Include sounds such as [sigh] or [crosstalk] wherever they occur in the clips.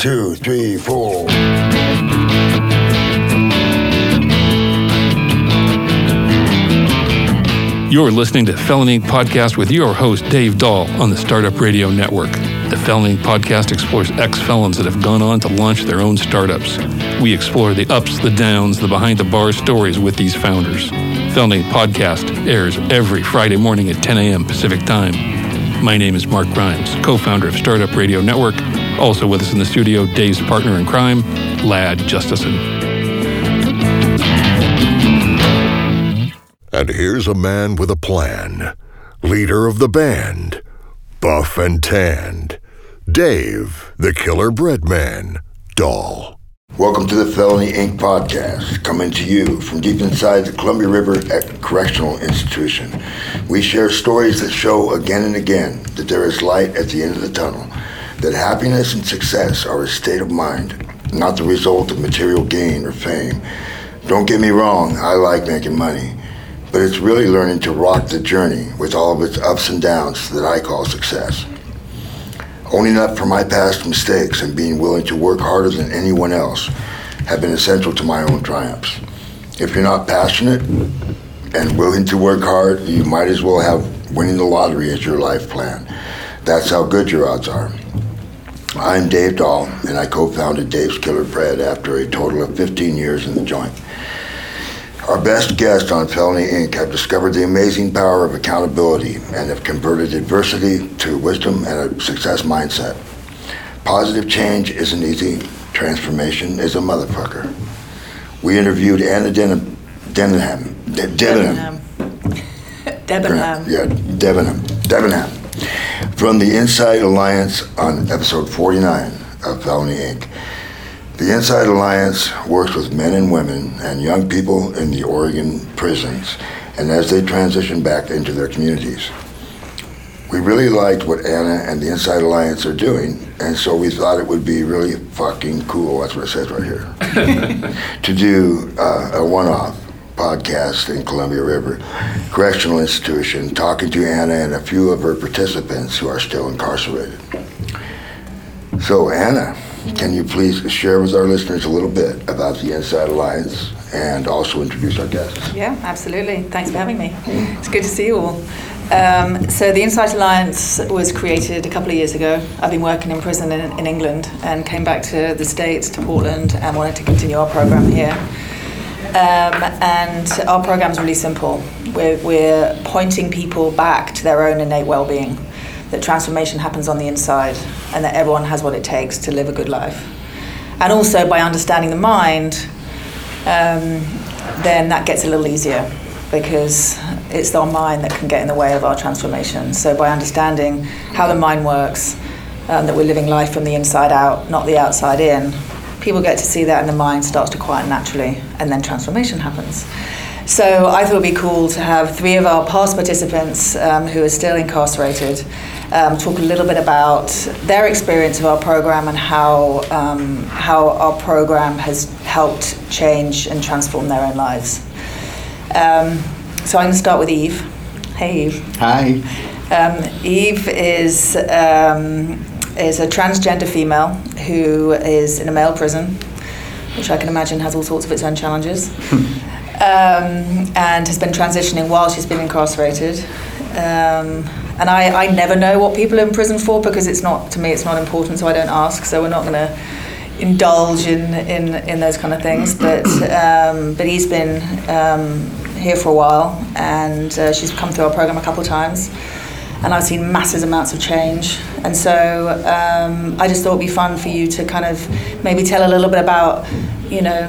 two, three, four. You're listening to Felony Podcast with your host, Dave Dahl, on the Startup Radio Network. The Felony Podcast explores ex felons that have gone on to launch their own startups. We explore the ups, the downs, the behind the bar stories with these founders. Felony Podcast airs every Friday morning at 10 a.m. Pacific Time. My name is Mark Grimes, co founder of Startup Radio Network. Also with us in the studio, Dave's partner in crime, Lad Justison. And here's a man with a plan. Leader of the band. Buff and tanned. Dave, the killer bread man. Dahl. Welcome to the Felony Inc. podcast, coming to you from deep inside the Columbia River Correctional Institution. We share stories that show again and again that there is light at the end of the tunnel, that happiness and success are a state of mind, not the result of material gain or fame. Don't get me wrong, I like making money but it's really learning to rock the journey with all of its ups and downs that I call success. Owning up for my past mistakes and being willing to work harder than anyone else have been essential to my own triumphs. If you're not passionate and willing to work hard, you might as well have winning the lottery as your life plan. That's how good your odds are. I'm Dave Dahl, and I co founded Dave's Killer Bread after a total of 15 years in the joint. Our best guests on Felony Inc. have discovered the amazing power of accountability and have converted adversity to wisdom and a success mindset. Positive change isn't easy, transformation is a motherfucker. We interviewed Anna Denham. Denham. De- Debenham. Debenham. [laughs] Yeah, Debenham. Debenham. From the Insight Alliance on episode 49 of Felony Inc. The Insight Alliance works with men and women and young people in the Oregon prisons and as they transition back into their communities. We really liked what Anna and the Insight Alliance are doing, and so we thought it would be really fucking cool, that's what it says right here, [laughs] to do uh, a one off podcast in Columbia River Correctional Institution talking to Anna and a few of her participants who are still incarcerated. So, Anna, can you please share with our listeners a little bit about the Insight Alliance and also introduce our guests? Yeah, absolutely. Thanks for having me. It's good to see you all. Um, so, the Insight Alliance was created a couple of years ago. I've been working in prison in, in England and came back to the States, to Portland, and wanted to continue our program here. Um, and our program is really simple. We're, we're pointing people back to their own innate well being that transformation happens on the inside and that everyone has what it takes to live a good life. And also by understanding the mind, um, then that gets a little easier because it's our mind that can get in the way of our transformation. So by understanding how the mind works, um, that we're living life from the inside out, not the outside in, people get to see that and the mind starts to quiet naturally and then transformation happens. So I thought it would be cool to have three of our past participants um, who are still incarcerated um, talk a little bit about their experience of our program and how, um, how our program has helped change and transform their own lives. Um, so I'm going to start with Eve. Hey, Eve. Hi. Um, Eve is, um, is a transgender female who is in a male prison, which I can imagine has all sorts of its own challenges. [laughs] Um, and has been transitioning while she's been incarcerated. Um, and I, I never know what people are in prison for because it's not, to me, it's not important, so I don't ask. So we're not going to indulge in, in, in those kind of things. [clears throat] But, um, but he's been um, here for a while, and uh, she's come through our program a couple of times. And I've seen massive amounts of change. And so um, I just thought it'd be fun for you to kind of maybe tell a little bit about, you know,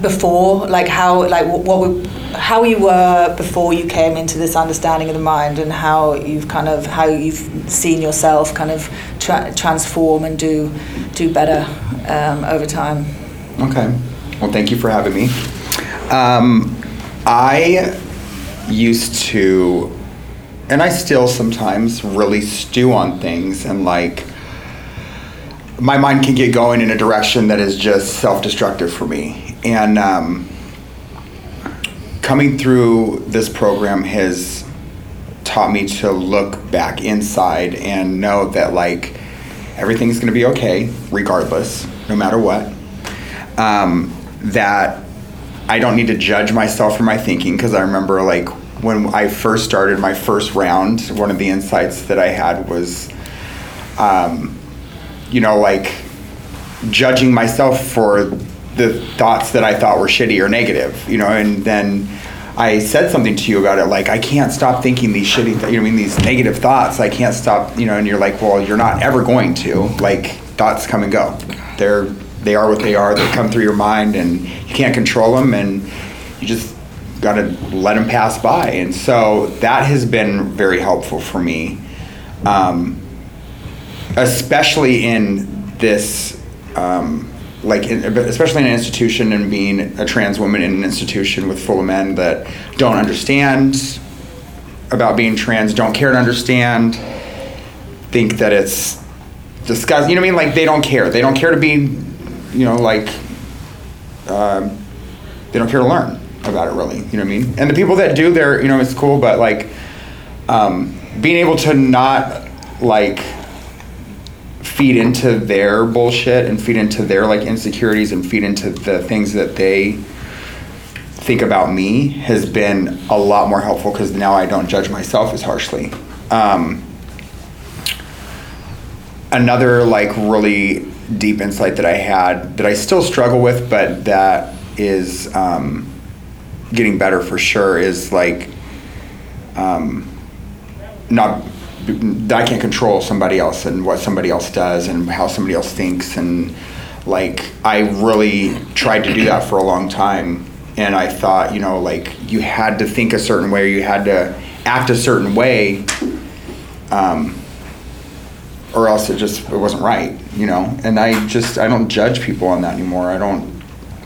before, like how, like what, what we, how you were before you came into this understanding of the mind, and how you've kind of how you've seen yourself kind of tra- transform and do do better um, over time. Okay. Well, thank you for having me. Um, I used to, and I still sometimes really stew on things and like my mind can get going in a direction that is just self-destructive for me and um, coming through this program has taught me to look back inside and know that like everything's going to be okay, regardless, no matter what. Um, that I don't need to judge myself for my thinking because I remember like when I first started my first round, one of the insights that I had was, um, you know, like judging myself for the thoughts that I thought were shitty or negative, you know, and then I said something to you about it, like I can't stop thinking these shitty, th- you know, I mean these negative thoughts. I can't stop, you know, and you're like, well, you're not ever going to. Like thoughts come and go. They're they are what they are. They come through your mind, and you can't control them, and you just got to let them pass by. And so that has been very helpful for me, um, especially in this. Um, like in, especially in an institution and being a trans woman in an institution with full of men that don't understand about being trans, don't care to understand, think that it's disgusting. You know what I mean? Like they don't care. They don't care to be, you know, like um, they don't care to learn about it really. You know what I mean? And the people that do, they're you know it's cool, but like um, being able to not like feed into their bullshit and feed into their like insecurities and feed into the things that they think about me has been a lot more helpful because now I don't judge myself as harshly. Um, another like really deep insight that I had that I still struggle with, but that is um, getting better for sure is like um, not I can't control somebody else and what somebody else does and how somebody else thinks and like I really tried to do that for a long time. And I thought you know like you had to think a certain way or you had to act a certain way um, or else it just it wasn't right you know? And I just I don't judge people on that anymore. I don't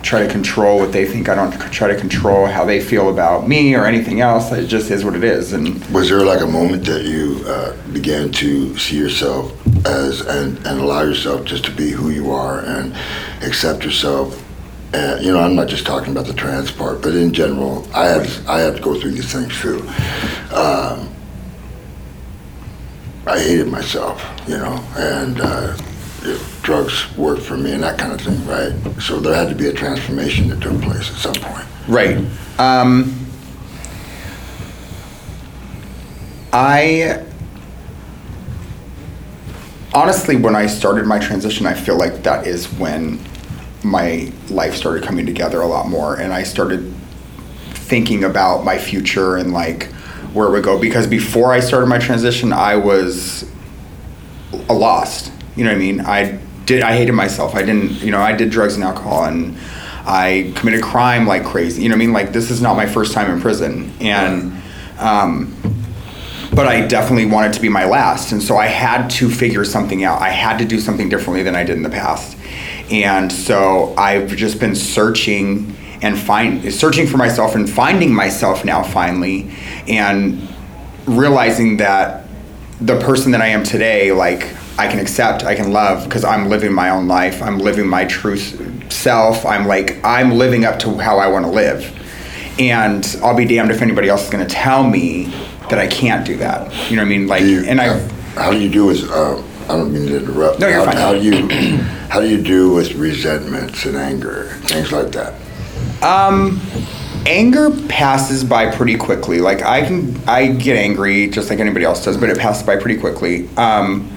try to control what they think. I don't try to control how they feel about me or anything else. It just is what it is. And was there like a moment that you uh, began to see yourself as and, and allow yourself just to be who you are and accept yourself? And you know, I'm not just talking about the trans part, but in general, I had I had to go through these things too. Um, I hated myself, you know, and. Uh, drugs worked for me and that kind of thing, right? So there had to be a transformation that took place at some point. Right. Um, I honestly, when I started my transition, I feel like that is when my life started coming together a lot more, and I started thinking about my future and like where it would go. Because before I started my transition, I was lost you know what I mean? I did. I hated myself. I didn't. You know, I did drugs and alcohol, and I committed crime like crazy. You know what I mean? Like this is not my first time in prison, and. Um, but I definitely wanted to be my last, and so I had to figure something out. I had to do something differently than I did in the past, and so I've just been searching and find searching for myself and finding myself now finally, and realizing that the person that I am today, like I can accept, I can love because I'm living my own life. I'm living my true self. I'm like, I'm living up to how I want to live. And I'll be damned if anybody else is going to tell me that I can't do that. You know what I mean? Like, you, and I. How do you do with, uh, I don't mean to interrupt. No, you're how, fine. How do you, how do you do with resentments and anger, things like that? Um, anger passes by pretty quickly. Like I can, I get angry just like anybody else does, but it passes by pretty quickly. Um,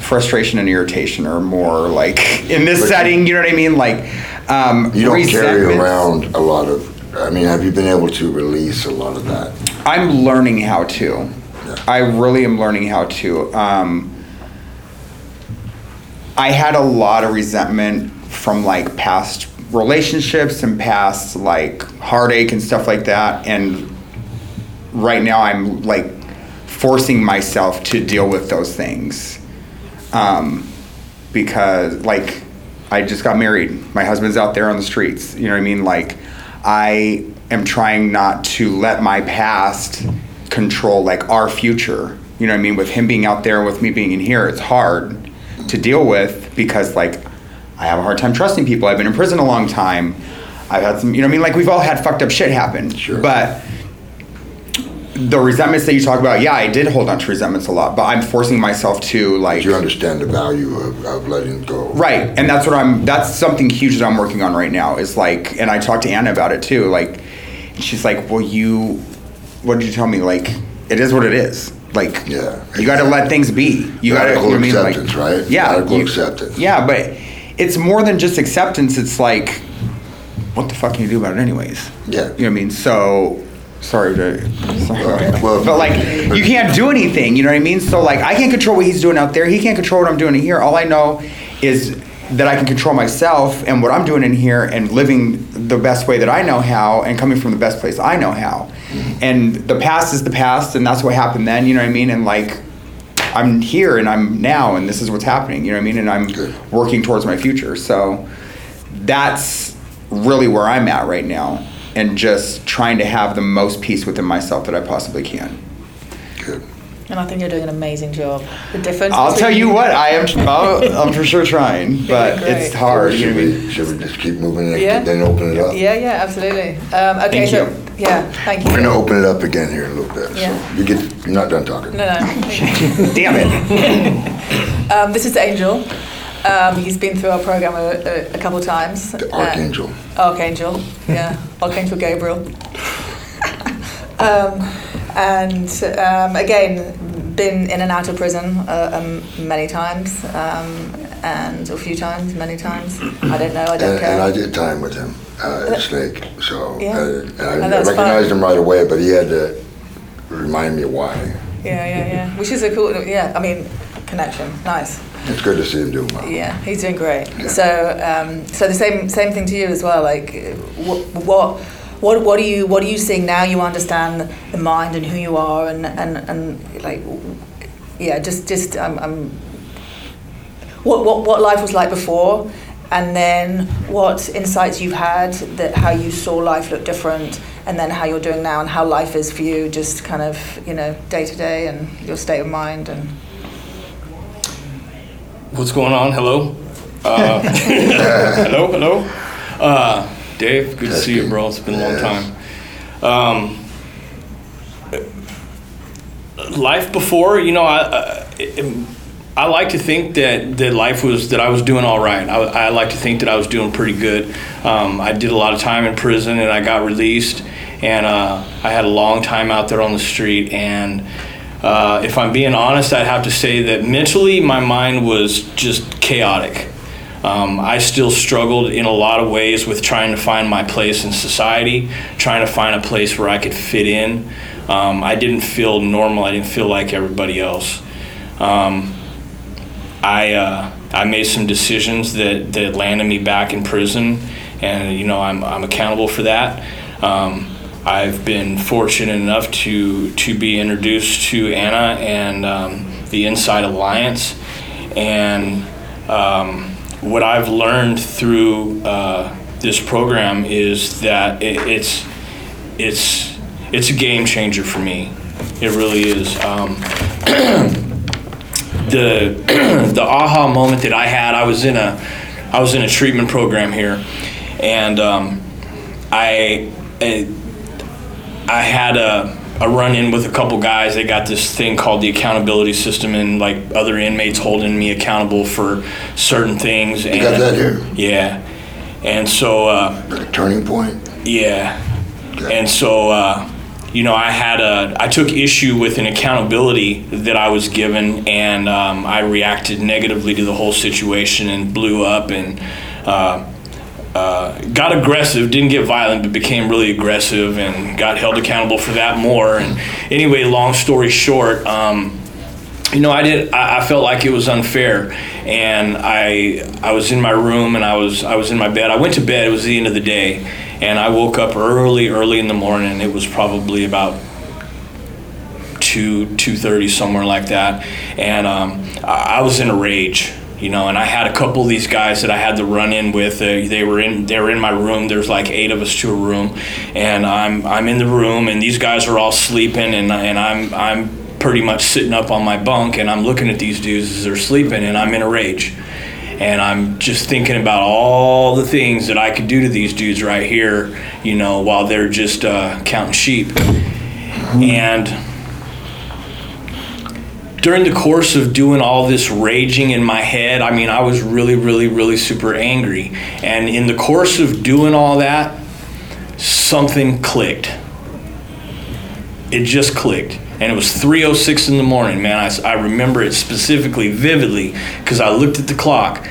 frustration and irritation are more like in this But- setting. You know what I mean? Like um, You don't carry around a lot of, I mean, have you been able to release a lot of that? I'm learning how to. Yeah. I really am learning how to. Um, I had a lot of resentment from like past relationships and past like heartache and stuff like that. And right now I'm like forcing myself to deal with those things. Um, because like I just got married. My husband's out there on the streets. You know what I mean? Like I am trying not to let my past control like our future. You know what I mean? With him being out there, and with me being in here, it's hard to deal with because like I have a hard time trusting people. I've been in prison a long time. I've had some, you know what I mean? Like we've all had fucked up shit happen. Sure. But the resentments that you talk about, yeah, I did hold on to resentments a lot, but I'm forcing myself to like. You understand the value of, of letting go. Right, and that's what I'm. That's something huge that I'm working on right now. Is like, and I talked to Anna about it too. Like, she's like, "Well, you, what did you tell me? Like, it is what it is. Like, Yeah, you got to let things be. You got to, you know I mean? Like, acceptance, right? Yeah, Radical you- acceptance. Yeah, but it's more than just acceptance. It's like, what the fuck can you do about it, anyways? Yeah. You know what I mean? So, sorry to, sorry, Well- but like, you can't do anything. You know what I mean? So like, I can't control what he's doing out there. He can't control what I'm doing in here. All I know is that I can control myself and what I'm doing in here and living the best way that I know how and coming from the best place I know how. Mm-hmm. And the past is the past, and that's what happened then. You know what I mean? And like. I'm here and I'm now and this is what's happening, you know what I mean? And I'm Good. working towards my future. So that's really where I'm at right now and just trying to have the most peace within myself that I possibly can. Good. And I think you're doing an amazing job. The difference. I'll tell you what, I am I'll, I'm for sure trying, [laughs] but it's hard, should, I mean? we, should we just keep moving and Yeah. then open it up? Yeah, yeah, absolutely. Um, okay, Thank so you. yeah, thank you. We're gonna open it up again here in a little bit. Yeah. So you get you're not done talking. No, no. [laughs] [laughs] Damn it. Um, this is Angel. Um, he's been through our program a, a, a couple of times. The Uh, Archangel. Archangel, yeah, [laughs] Archangel Gabriel. um, and um, again, been in and out of prison uh, um, many times, um, and a few times, many times. I don't know. I don't And, care. and I did time with him, uh, at Snake. So Yeah. uh, I, I recognized him right away, but he had to remind me why. Yeah, yeah, yeah. Which is a cool. Yeah, I mean, connection. Nice. It's good to see him doing well. Yeah, he's doing great. Yeah. So, um, so the same same thing to you as well. Like, what what what what are you what are you seeing now? You understand the mind and who you are, and and and like, yeah, just just um, um what what what life was like before, and then what insights you've had that how you saw life look different, and then how you're doing now, and how life is for you, just kind of you know day to day, and your state of mind, and What's going on? Hello? Uh, [laughs] hello, hello? Uh, Dave, good to see you, bro. It's been a long time. Um, life before, you know, I, I, I like to think that, that life was, that I was doing all right. I, I like to think that I was doing pretty good. Um, I did a lot of time in prison and I got released. And uh, I had a long time out there on the street. And uh, if I'm being honest, I'd have to say that mentally my mind was just chaotic. Um, I still struggled in a lot of ways with trying to find my place in society, trying to find a place where I could fit in. Um, I didn't feel normal. I didn't feel like everybody else. Um, I uh, I made some decisions that, that landed me back in prison, and you know I'm I'm accountable for that. Um, I've been fortunate enough to to be introduced to Anna and um, the Insight Alliance, and um, what I've learned through uh, this program is that it, it's it's it's a game changer for me. It really is. Um, [clears throat] the [clears throat] the aha moment that I had, I was in a I was in a treatment program here, and um, I, I had a a run in with a couple guys. They got this thing called the accountability system, and like other inmates holding me accountable for certain things. You got that here? Yeah, and so. Uh, turning point. yeah. And so, uh, you know, I had a, I took issue with an accountability that I was given, and um, I reacted negatively to the whole situation and blew up and uh, uh, got aggressive. Didn't get violent, but became really aggressive and got held accountable for that more. And anyway, long story short. Um, you know, I did. I, I felt like it was unfair, and I I was in my room and I was I was in my bed. I went to bed. It was the end of the day, and I woke up early, early in the morning. It was probably about two two thirty somewhere like that, and um, I, I was in a rage. You know, and I had a couple of these guys that I had to run in with. Uh, they were in they were in my room. There's like eight of us to a room, and I'm I'm in the room, and these guys are all sleeping, and and I'm I'm pretty much sitting up on my bunk, and I'm looking at these dudes as they're sleeping, and I'm in a rage, and I'm just thinking about all the things that I could do to these dudes right here, you know, while they're just uh, counting sheep, And during the course of doing all this raging in my head, I mean, I was really, really, really super angry. And in the course of doing all that, something clicked. It just clicked. And it was 3:06 in the morning, man. I, I remember it specifically, vividly, because I looked at the clock,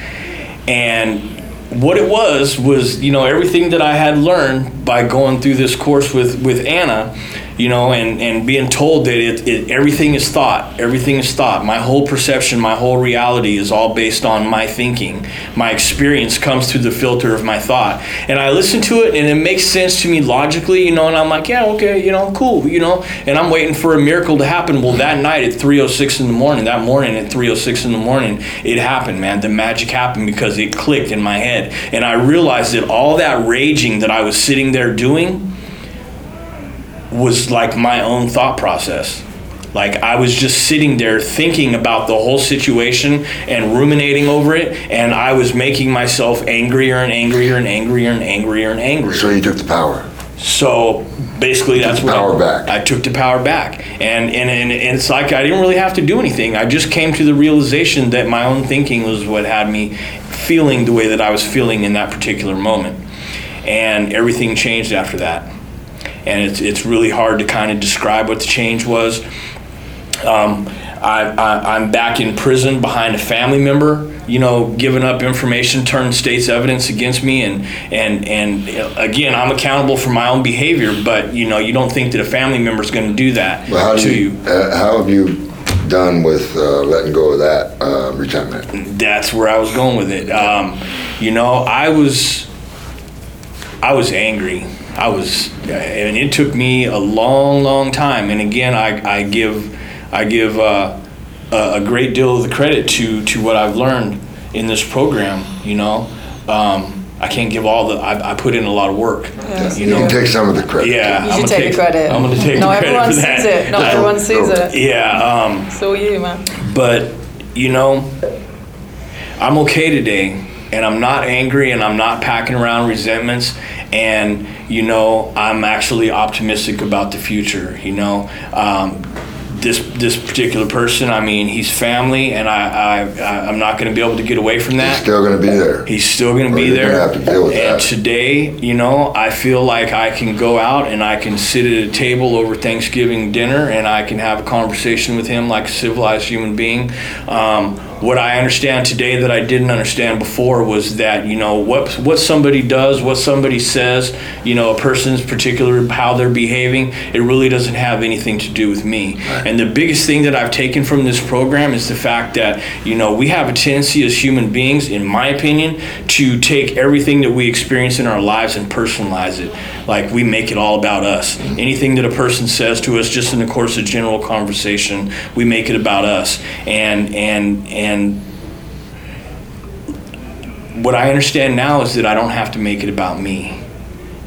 and what it was was you know everything that I had learned by going through this course with with Anna you know, and, and being told that it, it, everything is thought, everything is thought. My whole perception, my whole reality is all based on my thinking. My experience comes through the filter of my thought. And I listen to it and it makes sense to me logically, you know, and I'm like, yeah, okay, you know, cool, you know, and I'm waiting for a miracle to happen. Well, that night at 3.06 in the morning, that morning at 3.06 in the morning, it happened, man. The magic happened because it clicked in my head. And I realized that all that raging that I was sitting there doing, was like my own thought process. Like I was just sitting there thinking about the whole situation and ruminating over it, and I was making myself angrier and angrier and angrier and angrier and angrier. So you took the power. So basically, that's what power I, back. I took the power back, and, and and and it's like I didn't really have to do anything. I just came to the realization that my own thinking was what had me feeling the way that I was feeling in that particular moment, and everything changed after that and it's, it's really hard to kind of describe what the change was. Um, I, I, I'm back in prison behind a family member, you know, giving up information, turning state's evidence against me, and and and again, I'm accountable for my own behavior. But you know, you don't think that a family member is going to do that Well, to you, you. uh, how have you done with uh, letting go of that uh, resentment? That's where I was going with it. Um, you know, I was I was angry. I was, and it took me a long, long time. And again, I, I give, I give uh, a, a great deal of the credit to to what I've learned in this program. You know, um, I can't give all the. I, I put in a lot of work. Yes, you You know, can take some of the credit. yeah. You I'm should gonna take the credit. I'm going to take Not the credit No, everyone sees it. Not everyone sees it. Yeah. Um, It's all you, man. but you know i'm okay today and i'm not angry and i'm not packing around resentments and you know i'm actually optimistic about the future you know um, this this particular person i mean he's family and i, I i'm not going to be able to get away from that He's still going to be there. He's still going to be there. gonna have to deal with and that. today, you know, I feel like I can go out and I can sit at a table over Thanksgiving dinner and I can have a conversation with him like a civilized human being. Um, what I understand today that I didn't understand before was that you know what what somebody does, what somebody says, you know, a person's particular how they're behaving, it really doesn't have anything to do with me. And the biggest thing that I've taken from this program is the fact that you know we have a tendency as human beings, in my opinion, to take everything that we experience in our lives and personalize it. Like we make it all about us. Mm-hmm. Anything that a person says to us, just in the course of general conversation, we make it about us. And and and what I understand now is that I don't have to make it about me.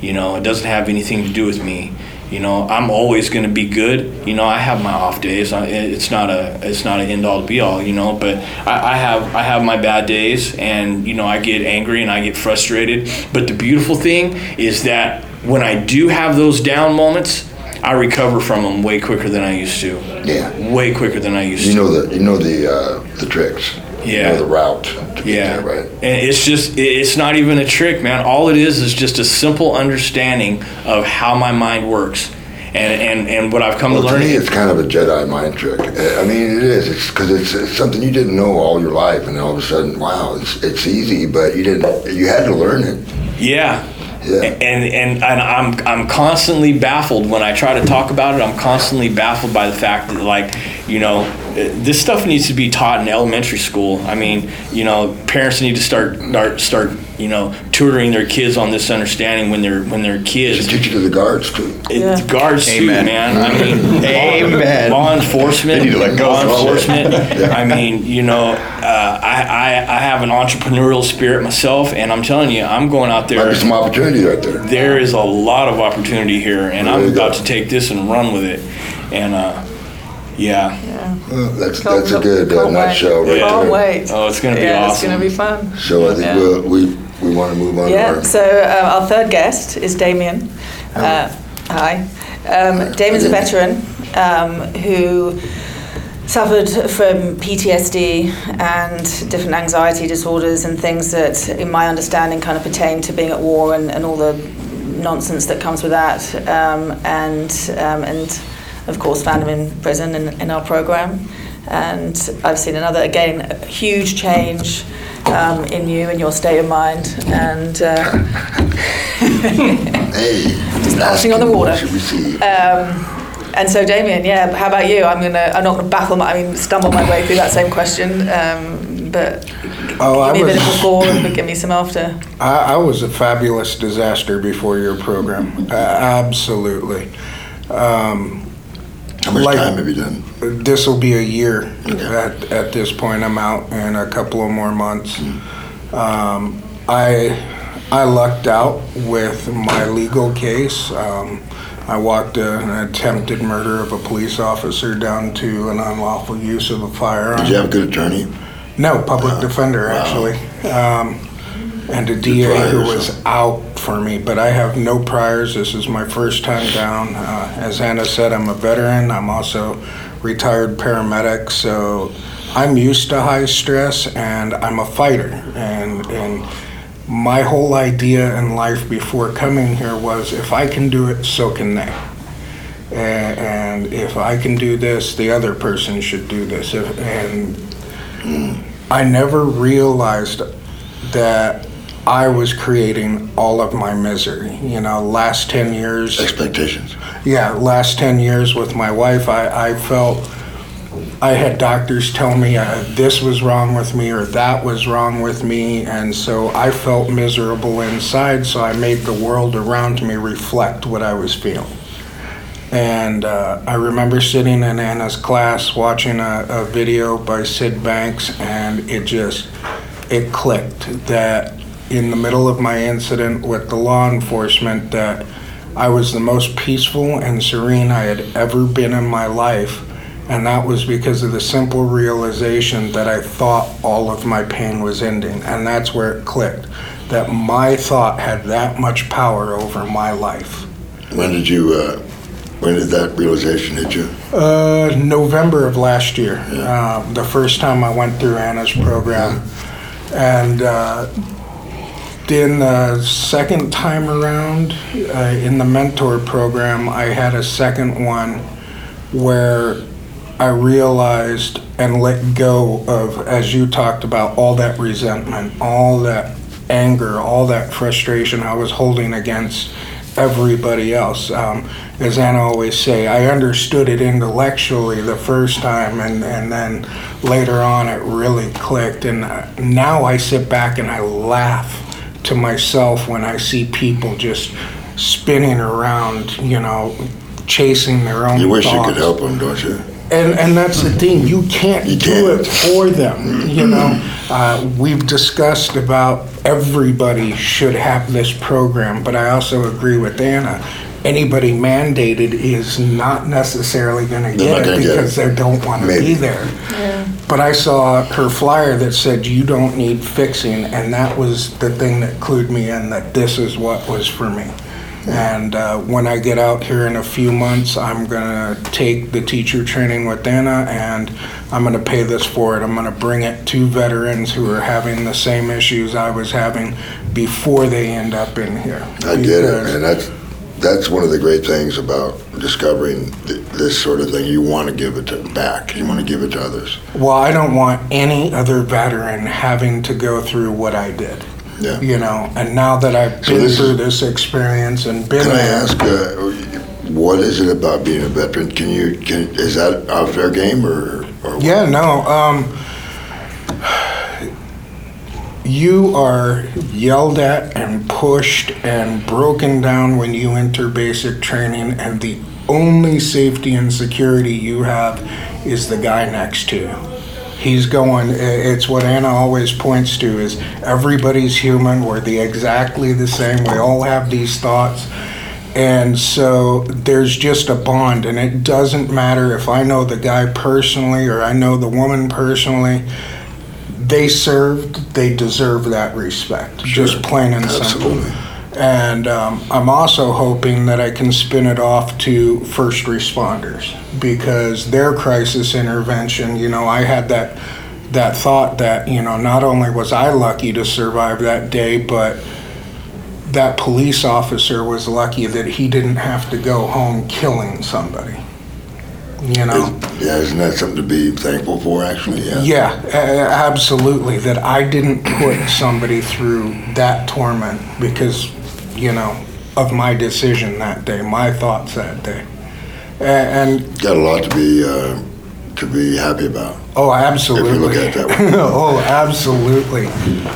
You know, it doesn't have anything to do with me. You know, I'm always going to be good. You know, I have my off days. It's not a it's not an end all be all. You know, but I, I have I have my bad days, and you know, I get angry and I get frustrated. But the beautiful thing is that when I do have those down moments, I recover from them way quicker than I used to. Yeah. Way quicker than I used You to. You know the you know the uh, the tricks. You Yeah. know the route. To get Yeah, there, right. And it's just, it's not even a trick, man. All it is is just a simple understanding of how my mind works. And, and, and what I've come Well, to to me, it's kind of a Jedi mind trick. Uh, I mean, it is. It's because it's, it's something you didn't know all your life, and all of a sudden, wow, it's it's easy, but you didn't. You had to learn it. Yeah. Yeah. And, and and I'm I'm constantly baffled when I try to talk about it. I'm constantly baffled by the fact that like you know uh, this stuff needs to be taught in elementary school. I mean you know parents need to start start start you know tutoring their kids on this understanding when they're when they're To kids. teach it to the guards too. It, Yeah. Guards too, Amen. man. I mean, [laughs] Amen. Law enforcement. They need to let go law of all that. enforcement. I mean, you know, uh, I, I I have an entrepreneurial spirit myself, and I'm telling you, I'm going out Might there. be some opportunity right there. There is a lot of opportunity here, and There I'm you go. about to take this and run with it. And uh, yeah. Yeah. Well, that's Can't- that's a good uh, can't wait. nutshell right Can't there. wait. Oh, it's gonna be yeah, awesome. it's going to be fun. So I think Yeah. we'll, we we want to move on. to Yeah, our- so uh, our third guest is Damian. Uh, hi. Um, Damon's a veteran um, who suffered from PTSD and different anxiety disorders and things that, in my understanding, kind of pertain to being at war and, and all the nonsense that comes with that. Um, and um, and of course, found him in prison in, in our program. And I've seen another, again, a huge change um, in you and your state of mind. And uh, [laughs] Hey, Just passing on the water. Should we see? um, and so, Damian, yeah, how about you? I'm gonna, I'm not gonna baffle my, I mean, stumble my way through that same question, um, but Oh, I give me a bit of before and give me some after. I, I was a fabulous disaster before your program. Uh, absolutely. Um, How much like- time have you done? this will be a year Okay. at, at this point. I'm out in a couple of more months. Um, I I lucked out with my legal case. Um, I walked a, an attempted murder of a police officer down to an unlawful use of a firearm. Did you have a good attorney? No, public defender Wow. actually, um, and a DA who was out for me. But I have no priors. This is my first time down. Uh, as Anna said, I'm a veteran. I'm also retired paramedic, so I'm used to high stress, and I'm a fighter. And and my whole idea in life before coming here was if I can do it, so can they. And if I can do this, the other person should do this. If, and I never realized that I was creating all of my misery. You know, last 10 years, Expectations. yeah, last 10 years with my wife, I, I felt I had doctors tell me uh, this was wrong with me or that was wrong with me. And so I felt miserable inside, so I made the world around me reflect what I was feeling. And uh, I remember sitting in Anna's class watching a, a video by Syd Banks, and it just it clicked that in the middle of my incident with the law enforcement that I was the most peaceful and serene I had ever been in my life. And that was because of the simple realization that I thought all of my pain was ending. And that's where it clicked that my thought had that much power over my life. When did you, uh, when did that realization hit you? Uh, November of last year, uh, the first time I went through Anna's program. And then the second time around uh, in the mentor program, I had a second one where I realized and let go of, as you talked about, all that resentment, all that anger, all that frustration I was holding against everybody else. Um, as Anna always say, I understood it intellectually the first time, and, and then later on it really clicked. And uh, now I sit back and I laugh to myself when I see people just spinning around, you know, chasing their own You wish you could help them, don't you? And, and that's the thing, you can't You do it can't. for them, you know? Uh, we've discussed about everybody should have this program, but I also agree with Anna. Anybody mandated is not necessarily gonna get it gonna it. because they don't wanna be there. But I saw her flyer that said, you don't need fixing, and that was the thing that clued me in that this is what was for me. And uh, when I get out here in a few months, I'm gonna take the teacher training with Anna, and I'm gonna pay this forward. I'm gonna bring it to veterans who are having the same issues I was having before they end up in here. I get it, Because- and that's, that's one of the great things about discovering th- this sort of thing. You want to give it to, back. You want to give it to others. Well, I don't want any other veteran having to go through what I did. Yeah. You know, and now that I've So been this through is- this experience and been Can I there, ask, uh, what is it about being a veteran? Can you, can, is that a fair game or? or what? Yeah, no. Um, you are yelled at and pushed and broken down when you enter basic training, and the only safety and security you have is the guy next to you. He's going. It's what Anna always points to: is everybody's human. We're the exactly the same. We all have these thoughts. And so there's just a bond, and it doesn't matter if I know the guy personally or I know the woman personally. They served, they deserve that respect. Just plain and simple. And um, I'm also hoping that I can spin it off to first responders because their crisis intervention, you know, I had that that thought that, you know, not only was I lucky to survive that day, but that police officer was lucky that he didn't have to go home killing somebody. You know? Yeah, isn't that something to be thankful for, actually? Yeah. Yeah, absolutely. That I didn't put somebody through that torment because, you know, of my decision that day, my thoughts that day. And, Got a lot to be uh, to be happy about. oh, absolutely. If you look at it that way. [laughs] oh, absolutely.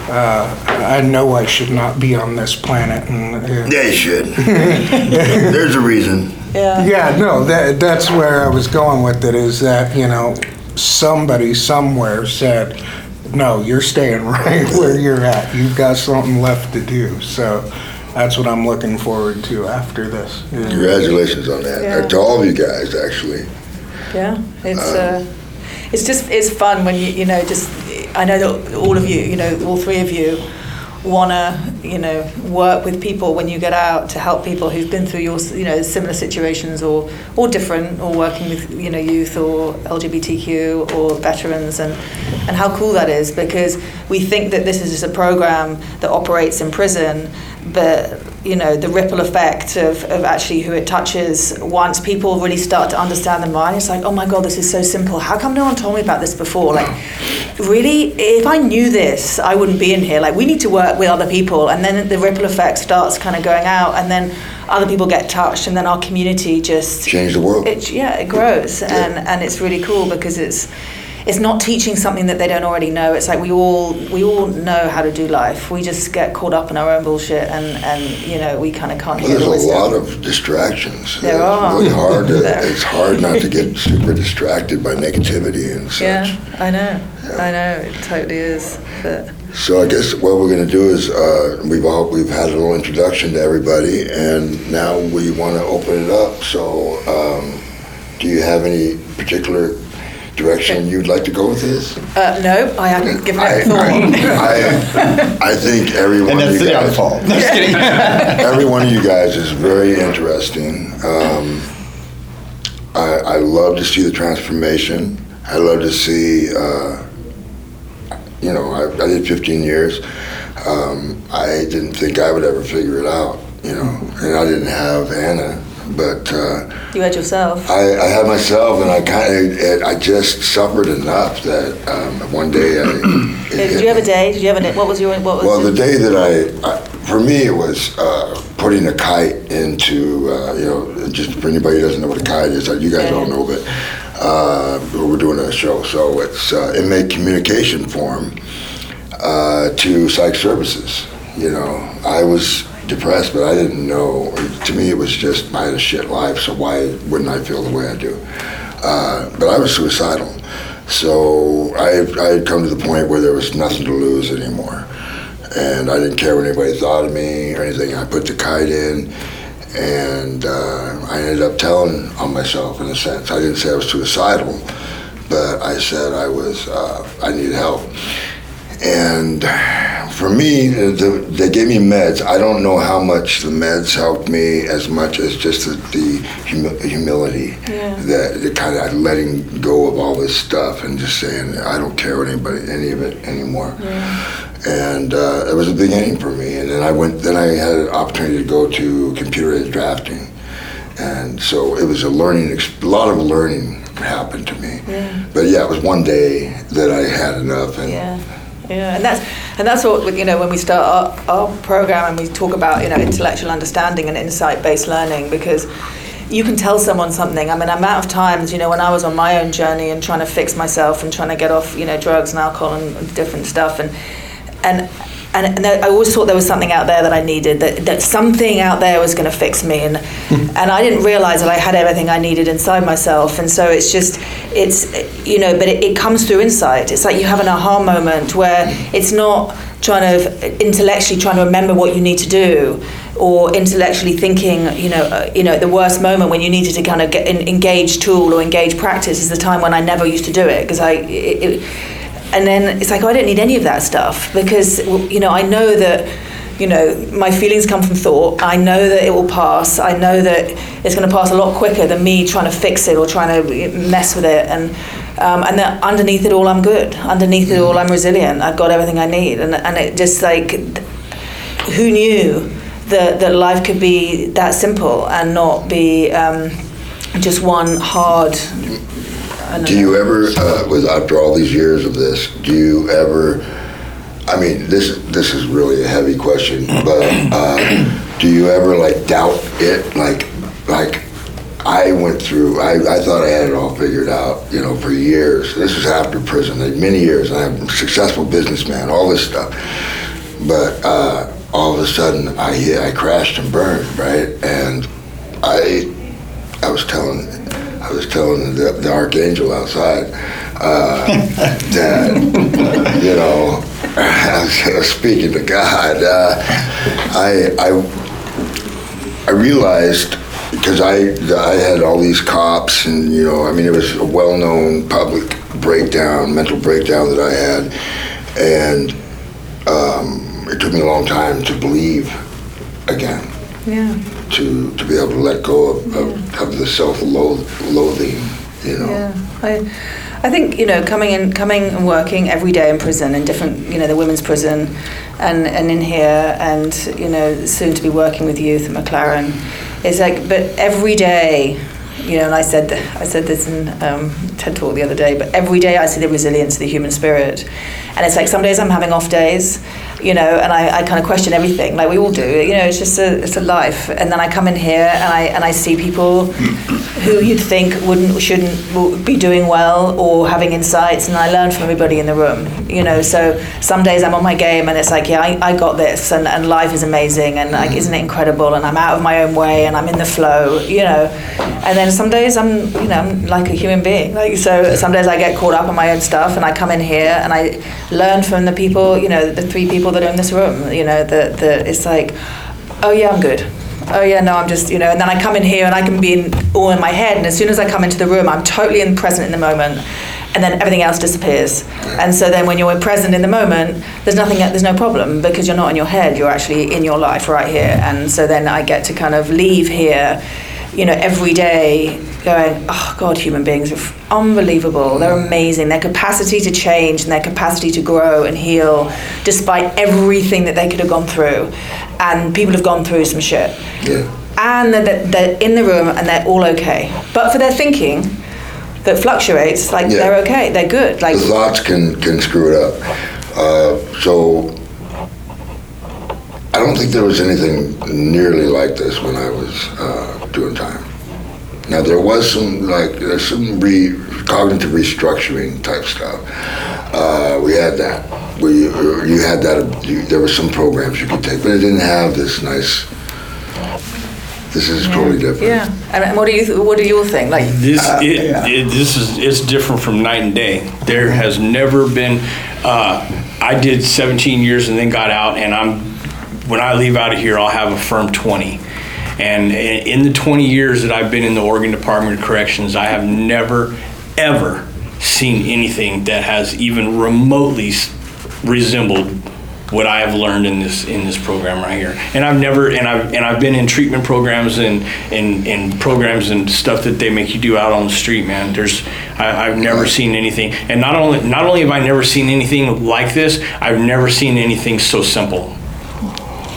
Uh, I know I should not be on this planet. And, uh, Yeah, you should. [laughs] There's a reason. Yeah. Yeah, no, that, that's where I was going with it is that, you know, somebody somewhere said, no, you're staying [laughs] right where you're at. You've got something left to do. So that's what I'm looking forward to after this. Yeah. Congratulations on that. Yeah. To all of you guys, actually. Yeah, it's uh, it's just it's fun when you you know just I know that all of you you know all three of you want to you know work with people when you get out to help people who've been through your you know similar situations or or different or working with you know youth or LGBTQ or veterans and and how cool that is because we think that this is just a program that operates in prison but you know the ripple effect of, of actually who it touches. Once people really start to understand the mind it's like oh my god this is so simple. How come no one told me about this before? Like really if i knew this i wouldn't be in here. Like we need to work with other people. And then the ripple effect starts kind of going out and then other people get touched and then our community just Change the world. it, yeah it grows. And and it's really cool because it's it's not teaching something that they don't already know. It's like we all we all know how to do life. We just get caught up in our own bullshit, and and you know we kind of can't Well, hear there's the a wisdom. lot of distractions. There it's are. really hard. To, [laughs] it's hard not to get super distracted by negativity and such. Yeah, I know, I know, it totally is. But So I guess what we're going to do is uh, we've all we've had a little introduction to everybody, and now we want to open it up. So, um, do you have any particular direction you'd like to go with this? uh, no, I haven't given it a thought. I, I think every one And of that's you the guys, downfall. No, just kidding. [laughs] every one of you guys is very interesting. Um, I, I love to see the transformation. I love to see, uh, you know, I, I did 15 years. Um, I didn't think I would ever figure it out, you know, and I didn't have Anna, but uh, you had yourself. I, I had myself, and I kind of, I just suffered enough that um, one day I. [clears throat] it Did you have a day? Did you have a? What was your what was? Well, the your- day that I, I for me, it was uh, putting a kite into, uh, you know, just for anybody who doesn't know what a kite is, uh, you guys all know, but uh, we're doing a show. So it's uh, inmate communication form uh, to psych services. You know, I was depressed, but I didn't know. To me, it was just I had a shit life, so why wouldn't I feel the way I do? Uh, but I was suicidal. So I, I had come to the point where there was nothing to lose anymore. And I didn't care what anybody thought of me or anything. I put the kite in, and uh, I ended up telling on myself in a sense. I didn't say I was suicidal, but I said I was, uh, I needed help. And for me, the, they gave me meds. I don't know how much the meds helped me as much as just the, the humi- humility, Yeah. that the kind of letting go of all this stuff and just saying I don't care what anybody any of it anymore. And uh, it was a beginning for me. And then I went. Then I had an opportunity to go to computer-aided drafting, and so it was a learning. A lot of learning happened to me. But yeah, it was one day that I had enough, and Yeah, and that's and that's what you know when we start our, our program and we talk about you know intellectual understanding and insight-based learning because you can tell someone something. I mean, amount of times you know when I was on my own journey and trying to fix myself and trying to get off you know drugs and alcohol and different stuff and and. And, and I always thought there was something out there that I needed, that, that something out there was going to fix me. And, hmm. and I didn't realize that I had everything I needed inside myself. And so it's just, it's, you know, but it, it comes through insight. It's like you have an aha moment where it's not trying to intellectually trying to remember what you need to do or intellectually thinking, you know, uh, you know, the worst moment when you needed to kind of get in, engage tool or engage practice is the time when I never used to do it because I, it, it, and then it's like, oh, I don't need any of that stuff because, you know, I know that you know, my feelings come from thought. I know that it will pass. I know that it's going to pass a lot quicker than me trying to fix it or trying to mess with it. And um, and that underneath it all, I'm good. Underneath it all, I'm resilient. I've got everything I need. And and it just like, who knew that that life could be that simple and not be um, just one hard. Do you know. ever, uh, with after all these years of this, do you ever? I mean, this this is really a heavy question, but uh, do you ever like doubt it? Like, like I went through. I, I thought I had it all figured out, you know, for years. This was after prison, like many years. I'm a successful businessman, all this stuff. But uh, all of a sudden, I hit, I crashed and burned, right? And I I was telling I was telling the, the archangel outside uh, [laughs] that you know [laughs] speaking to God. Uh, I I I realized because I I had all these cops and you know I mean it was a well-known public breakdown, mental breakdown that I had, and um, it took me a long time to believe again Yeah. to to be able to let go of, of, of the self-loathing, you know. Yeah, I, I think you know coming in, coming and working every day in prison in different, you know, the women's prison, and and in here, and you know, soon to be working with youth at MacLaren, is like, but every day, you know, and I said I said this in um, TED talk the other day, but every day I see the resilience of the human spirit, and it's like some days I'm having off days, you know, and I, I kind of question everything, like we all do, you know, it's just a it's a life, and then I come in here and I and I see people who you'd think wouldn't shouldn't be doing well or having insights and I learn from everybody in the room you know. So some days I'm on my game and it's like yeah I, I got this and, and life is amazing and like isn't it incredible? And I'm out of my own way and I'm in the flow you know. And then some days I'm you know I'm like a human being like so some days I get caught up in my own stuff and I come in here and I learn from the people you know the three people that are in this room you know that that it's like oh yeah I'm good. Oh yeah no i'm just you know and then i come in here and i can be in, all in my head and as soon as i come into the room i'm totally in present in the moment and then everything else disappears. And so then when you're present in the moment there's nothing there's no problem because you're not in your head you're actually in your life right here. And so then i get to kind of leave here you know every day going oh god human beings are f- unbelievable they're amazing their capacity to change and their capacity to grow and heal despite everything that they could have gone through and people have gone through some shit Yeah. and they're, they're in the room and they're all okay. But for their thinking that fluctuates, like Yeah. they're okay, they're good. Like The thoughts can, can screw it up. Uh, so I don't think there was anything nearly like this when I was uh, doing time. Now there was some like there's some re, cognitive restructuring type stuff. Uh, we had that. We you had that. You, there were some programs you could take, but it didn't have this nice. This is totally different. yeah. And, and what do you th- what do you think? Like This it, yeah. it, this is it's different from night and day. There has never been. Uh, I did 17 years and then got out, and I'm when I leave out of here, I'll have a firm 20. And in the 20 years that I've been in the Oregon Department of Corrections, I have never ever seen anything that has even remotely resembled what I have learned in this in this program right here. And I've never and I've and I've been in treatment programs and and, and programs and stuff that they make you do out on the street, man. There's I, I've never seen anything. And not only not only have I never seen anything like this, I've never seen anything so simple.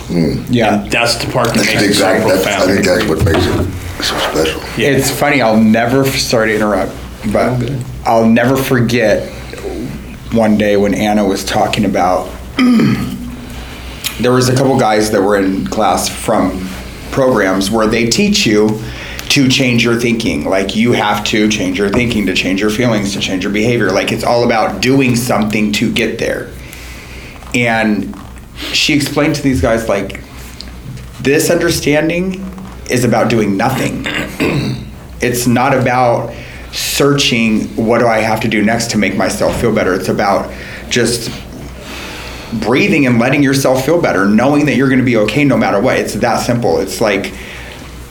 Hmm. Yeah. And that's the part that That's makes the it so exact. That's, I profound. think that's what makes it so special. Yeah. It's funny. I'll never sorry to interrupt, but I'll never forget one day when Anna was talking about. [clears throat] there was a couple guys that were in class from programs where they teach you to change your thinking. Like you have to change your thinking to change your feelings to change your behavior. Like it's all about doing something to get there. And she explained to these guys like this understanding is about doing nothing. [clears throat] it's not about searching what do I have to do next to make myself feel better. It's about just breathing and letting yourself feel better, knowing that you're going to be okay no matter what. It's that simple. It's like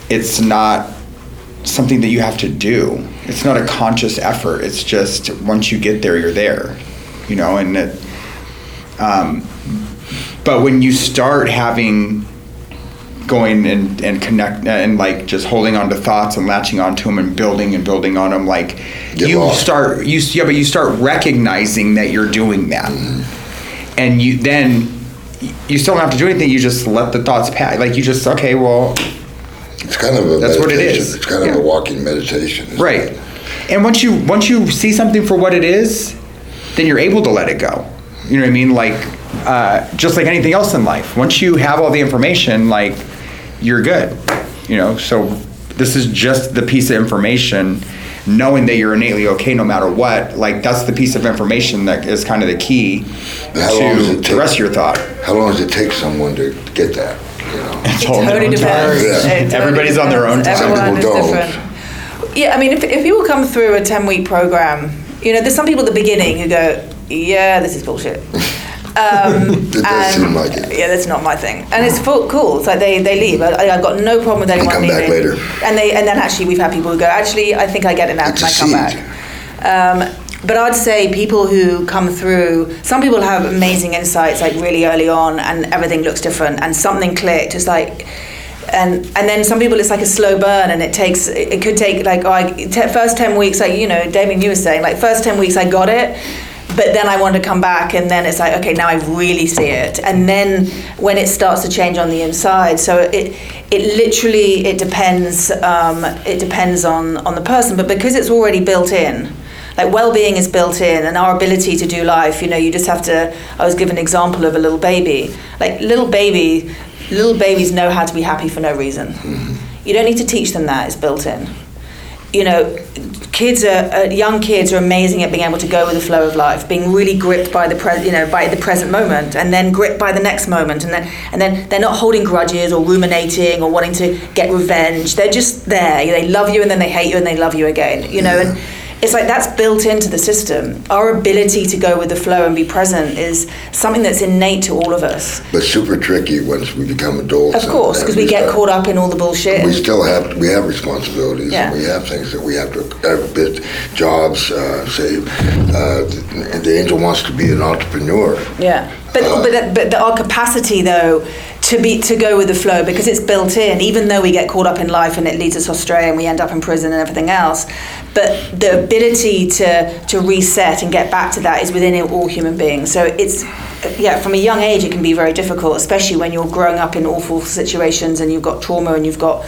it's not something that you have to do. It's not a conscious effort. It's just once you get there, you're there. You know, and it, um, but when you start having going and, and connect uh, and like just holding on to thoughts and latching onto them and building and building on them like Get you lost. start you yeah but you start recognizing that you're doing that mm-hmm. and you then you still don't have to do anything you just let the thoughts pass like you just okay well It's kind of a That's what it meditation. is. It's kind of Yeah. a walking meditation. right it? and once you once you see something for what it is then you're able to let it go you know what i mean like uh, just like anything else in life once you have all the information like you're good you know so this is just the piece of information knowing that you're innately okay no matter what like that's the piece of information that is kind of the key How to it the rest of your thought How long does it take someone to get that? You know. It's It all in their totally depends. Yeah. It totally Everybody's on their own time. Some Everyone is people don't. different. Yeah, I mean, if, if people come through a 10 week program, you know, there's some people at the beginning who go, yeah, this is bullshit. [laughs] Um, [laughs] It does seem like it. Yeah, that's not my thing. And it's full, cool. It's like they, they leave. I, I've got no problem with anyone come back later. And they and then actually we've had people who go, actually, I think I get it now. It's Can I come back? Um, but I'd say people who come through, some people have amazing insights like really early on, and everything looks different, and something clicked. It's like, and and then some people it's like a slow burn, and it takes it could take like oh, I, te- first ten weeks, like you know, Damian, you were saying like first ten weeks I got it. But then I want to come back, and then it's like, okay, now I really see it. And then when it starts to change on the inside, so it it literally it depends um, it depends on on the person. But because it's already built in, like well-being is built in and our ability to do life you know you just have to i was given an example of a little baby like little baby little babies know how to be happy for no reason you don't need to teach them that it's built in you know kids are uh, young kids are amazing at being able to go with the flow of life being really gripped by the pre- you know by the present moment and then gripped by the next moment and then and then they're not holding grudges or ruminating or wanting to get revenge. They're just there. They love you and then they hate you and they love you again you know and it's like that's built into the system. Our ability to go with the flow and be present is something that's innate to all of us. But super tricky once we become adults. Of course, because we get start- caught up in all the bullshit. We still have we have responsibilities Yeah. and we have things that we have to have bit jobs. Uh, say, uh, the, the angel wants to be an entrepreneur. Yeah, but but that- but the, our capacity though to be to go with the flow because it's built in. Even though we get caught up in life and it leads us astray and we end up in prison and everything else, but the ability to to reset and get back to that is within all human beings. So it's yeah, from a young age it can be very difficult, especially when you're growing up in awful situations and you've got trauma and you've got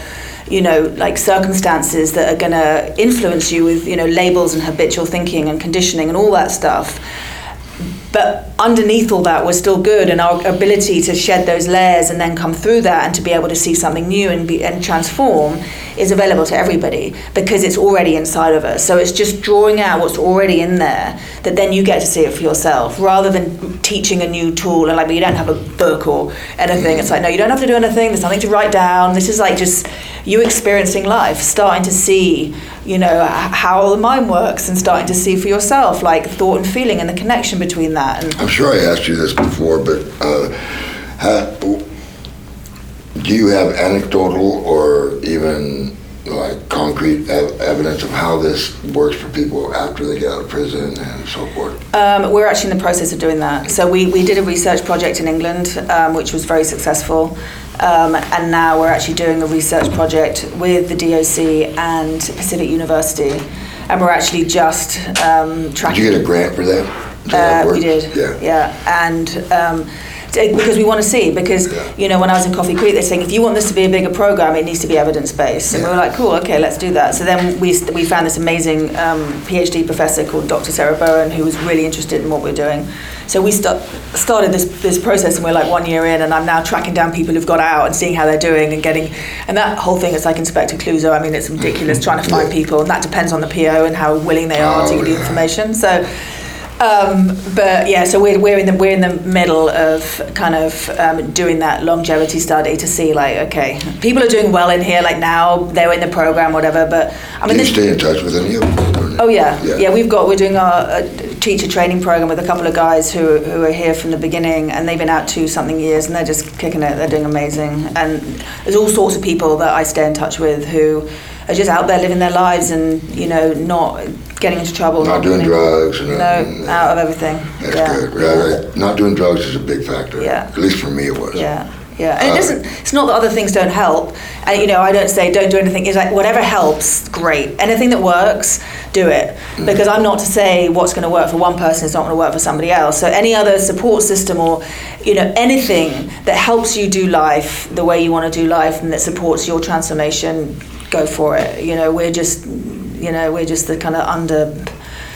you know like circumstances that are going to influence you with you know labels and habitual thinking and conditioning and all that stuff but underneath all that we're still good and our ability to shed those layers and then come through that and to be able to see something new and be and transform is available to everybody because it's already inside of us. So it's just drawing out what's already in there that then you get to see it for yourself rather than teaching a new tool and like but you don't have a book or anything. It's like no you don't have to do anything. There's nothing to write down. This is like just you experiencing life starting to see you know how the mind works and starting to see for yourself like thought and feeling and the connection between that and I'm sure I asked you this before, but uh, do you have anecdotal or even like concrete ev- evidence of how this works for people after they get out of prison and so forth? Um, we're actually in the process of doing that. So we, we did a research project in England, um, which was very successful. Um, and now we're actually doing a research project with the DOC and Pacific University. And we're actually just um, Did you get a grant for that Uh, we did. Yeah. Yeah. And um, t- because we want to see, because Yeah. you know, when I was in Coffee Creek, they're saying if you want this to be a bigger program, it needs to be evidence based. And we were like, cool, okay, let's do that. So then we we found this amazing um, PhD professor called Dr. Sarah Bowen, who was really interested in what we're doing. So we st- started this this process, and we're like one year in, and I'm now tracking down people who've got out and seeing how they're doing and getting, and that whole thing is like Inspector Clouseau. I mean, it's ridiculous trying to find Yeah. people, and that depends on the PO and how willing they are to Oh, give you yeah. information. So. Um, but yeah, so we're, we're in the we're in the middle of kind of um, doing that longevity study to see like okay, people are doing well in here like now they're in the program whatever. But I mean, you this, stay in touch with any of them? oh yeah, Yeah. yeah, we've got we're doing our uh, teacher training program with a couple of guys who who are here from the beginning and they've been out two something years and they're just kicking it. They're doing amazing and there's all sorts of people that I stay in touch with who are just out there living their lives and you know not getting into trouble. Not doing drugs. and No, nothing. out of everything. That's yeah. good. Yeah, Not doing drugs is a big factor. Yeah. At least for me, it was. Yeah, yeah, and it Uh, doesn't. It's not that other things don't help, and you know, I don't say don't do anything. It's like whatever helps, great. Anything that works, do it. Mm. Because I'm not to say what's going to work for one person is not going to work for somebody else. So any other support system or, you know, anything that helps you do life the way you want to do life and that supports your transformation, go for it. You know, we're just, you know, we're just the kind of under,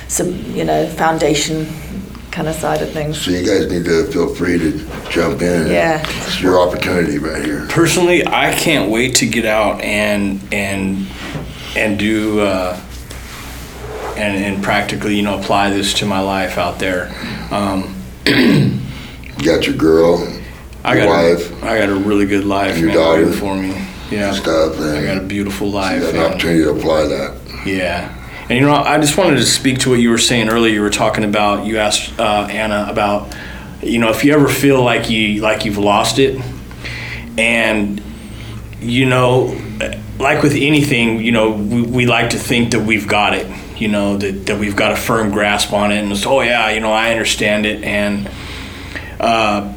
sub- you know, foundation kind of side of things. So you guys need to feel free to jump in. Yeah. It's your opportunity right here. personally i can't wait to get out and and and do uh, and and practically you know apply this to my life out there um, You got your girl, i your got wife, a, i got a really good life Your man, daughter. waiting for me yeah and stuff. And i got a beautiful life. you life got an opportunity to apply that. Yeah. And you know, I just wanted to speak to what you were saying earlier. You were talking about you asked uh, Anna about you know if you ever feel like you like you've lost it, and you know, like with anything, you know, we, we like to think that we've got it. You know that, that we've got a firm grasp on it, and it's oh yeah, you know I understand it, and uh,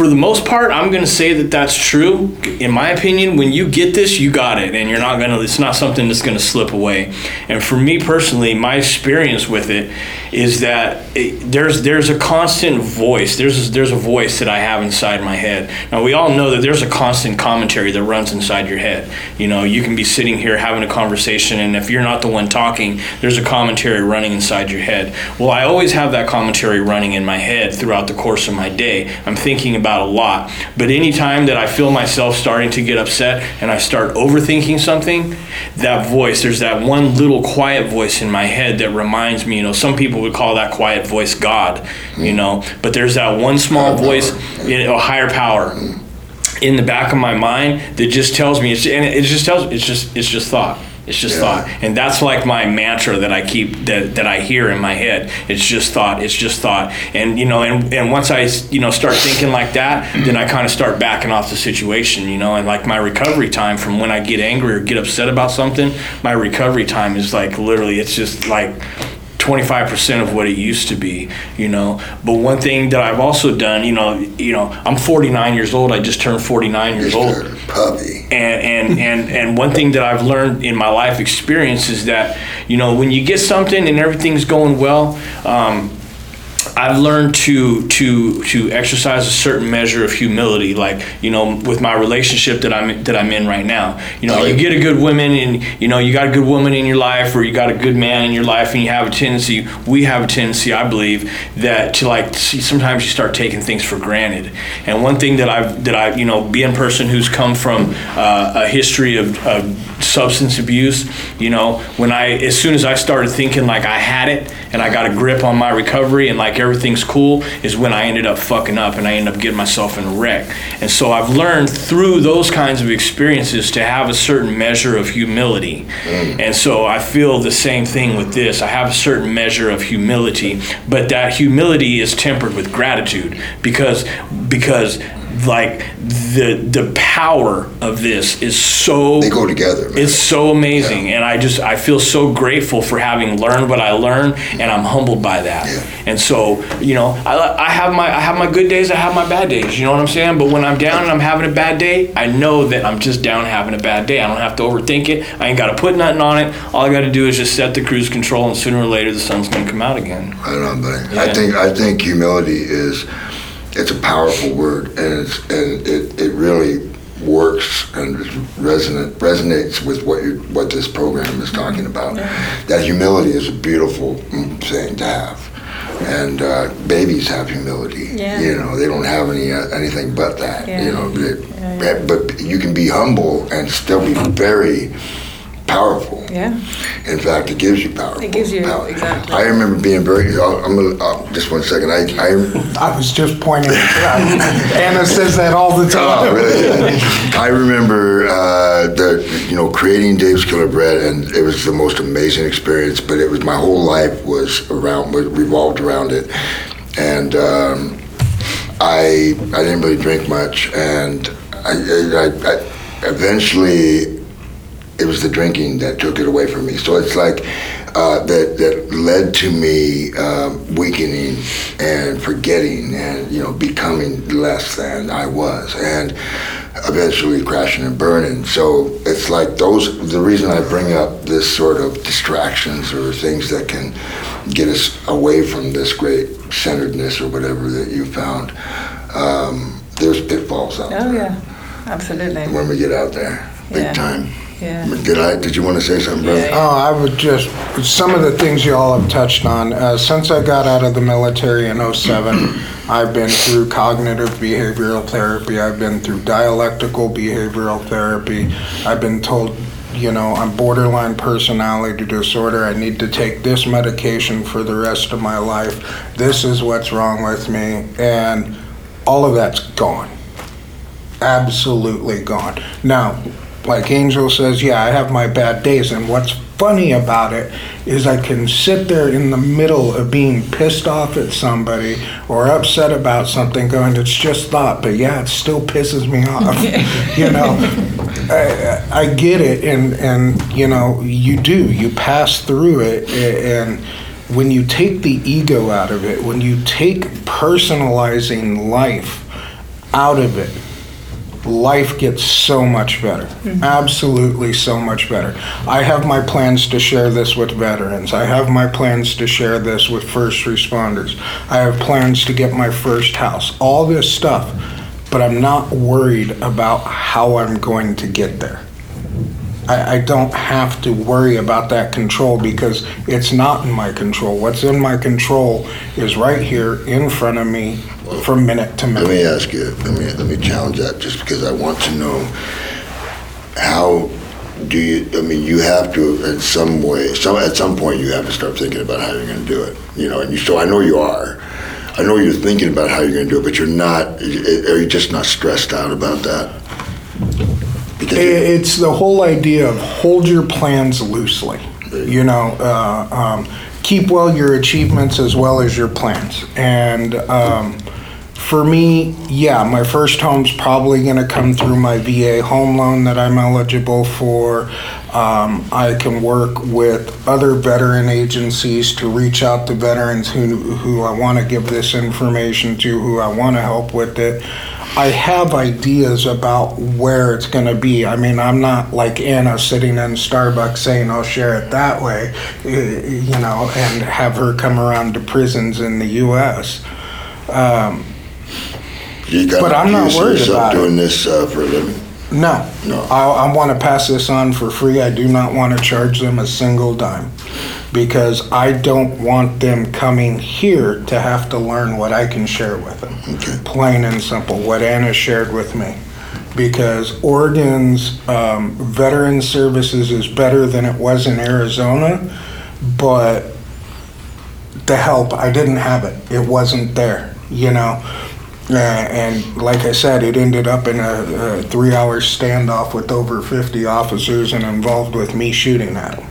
for the most part, I'm going to say that that's true. In my opinion, when you get this, you got it, and you're not going to. It's not something that's going to slip away. And for me personally, my experience with it is that it, there's there's a constant voice. There's there's a voice that I have inside my head. Now we all know that there's a constant commentary that runs inside your head. You know, you can be sitting here having a conversation, and if you're not the one talking, there's a commentary running inside your head. Well, I always have that commentary running in my head throughout the course of my day. I'm thinking about a lot. But anytime that I feel myself starting to get upset and I start overthinking something, that voice, there's that one little quiet voice in my head that reminds me, you know, some people would call that quiet voice God, you know, but there's that one small voice, you know, a higher power in the back of my mind that just tells me it's and it just tells it's just it's just thought it's just Yeah. thought and that's like my mantra that i keep that, that i hear in my head it's just thought it's just thought and you know and, and once i you know start thinking like that then i kind of start backing off the situation you know and like my recovery time from when i get angry or get upset about something my recovery time is like literally it's just like 25% of what it used to be, you know. But one thing that I've also done, you know, you know, I'm 49 years old. I just turned 49 years old. Mr. Puppy. And, and and and one thing that I've learned in my life experience is that you know when you get something and everything's going well, um, I've learned to to to exercise a certain measure of humility, like you know, with my relationship that I'm that I'm in right now. You know, you get a good woman, and you know, you got a good woman in your life, or you got a good man in your life, and you have a tendency. We have a tendency, I believe, that to like sometimes you start taking things for granted. And one thing that I've that I you know, being a person who's come from uh, a history of, of substance abuse, you know, when I as soon as I started thinking like I had it and I got a grip on my recovery and like everything's cool is when I ended up fucking up and I ended up getting myself in a wreck. And so I've learned through those kinds of experiences to have a certain measure of humility. Mm. And so I feel the same thing with this. I have a certain measure of humility, but that humility is tempered with gratitude because because like the the power of this is so They go together. Man. it's so amazing, and I just I feel so grateful for having learned what I learned, and I'm humbled by that. Yeah. And so you know, I, I have my I have my good days, I have my bad days. You know what I'm saying? But when I'm down and I'm having a bad day, I know that I'm just down having a bad day. I don't have to overthink it. I ain't got to put nothing on it. All I got to do is just set the cruise control, and sooner or later the sun's gonna come out again. I don't know, buddy. Yeah. I think I think humility is it's a powerful word, and it's and it, it really works and resonates with what you what this program is talking about. That humility is a beautiful mm, thing to have, and uh, babies have humility. Yeah. You know, they don't have any uh, anything but that. Yeah. You know, they- but you can be humble and still be very powerful. Yeah. In fact, it gives you power. It gives you- power. exactly. I remember being very. I'll- I'm gonna uh, just one second. I, I I was just pointing. [laughs] Anna says that all the time. Oh, really? I remember uh, the you know creating Dave's Killer Bread, and it was the most amazing experience. But it was my whole life was around was revolved around it, and um, I I didn't really drink much, and I, I, I, I eventually it was the drinking that took it away from me. So it's like uh, that that led to me um, weakening and forgetting and you know becoming less than I was and eventually crashing and burning. So it's like those. The reason I bring up this sort of distractions or things that can get us away from this great centeredness or whatever that you found. Um, there's pitfalls out Oh there Oh yeah, absolutely. when we get out there, big Yeah. time. Yeah. Did I? Did you want to say something, brother? Yeah. Oh, I would just, some of the things you all have touched on. Uh, since I got out of the military in 07, [clears throat] I've been through cognitive behavioral therapy. I've been through dialectical behavioral therapy. I've been told, you know, I'm borderline personality disorder. I need to take this medication for the rest of my life. This is what's wrong with me. And all of that's gone absolutely gone. Now, like Angel says, yeah, I have my bad days, and what's funny about it is I can sit there in the middle of being pissed off at somebody or upset about something, going, "It's just thought," but yeah, it still pisses me off. [laughs] you know, I, I get it, and and you know, you do, you pass through it, and when you take the ego out of it, when you take personalizing life out of it, life gets so much better. Mm-hmm. Absolutely so much better. I have my plans to share this with veterans. I have my plans to share this with first responders. I have plans to get my first house. All this stuff. But I'm not worried about how I'm going to get there. I, I don't have to worry about that control because it's not in my control. What's in my control is right here in front of me from minute to minute. Let me ask you. Let me let me challenge that, just because I want to know how do you? I mean, you have to in some way. Some at some point, you have to start thinking about how you're going to do it. You know, and you. So I know you are. I know you're thinking about how you're going to do it, but you're not. Are you just not stressed out about that? Because It's the whole idea of hold your plans loosely. You know, uh, um, keep well your achievements as well as your plans. And um, for me, yeah, my first home's probably going to come through my VA home loan that I'm eligible for. Um, I can work with other veteran agencies to reach out to veterans who, who I want to give this information to, who I want to help with it. I have ideas about where it's going to be. I mean, I'm not like Anna sitting in Starbucks saying I'll share it that way, you know, and have her come around to prisons in the U.S. Um, you got, but I'm not worried about it. doing this uh, for a living. no, No. I, I want to pass this on for free. I do not want to charge them a single dime because I don't want them coming here to have to learn what I can share with them. Okay. Plain and simple, what Anna shared with me. Because Oregon's um, veteran services is better than it was in Arizona, but the help, I didn't have it. It wasn't there, you know? Uh, and like I said, it ended up in a, a three hour standoff with over 50 officers and involved with me shooting at them.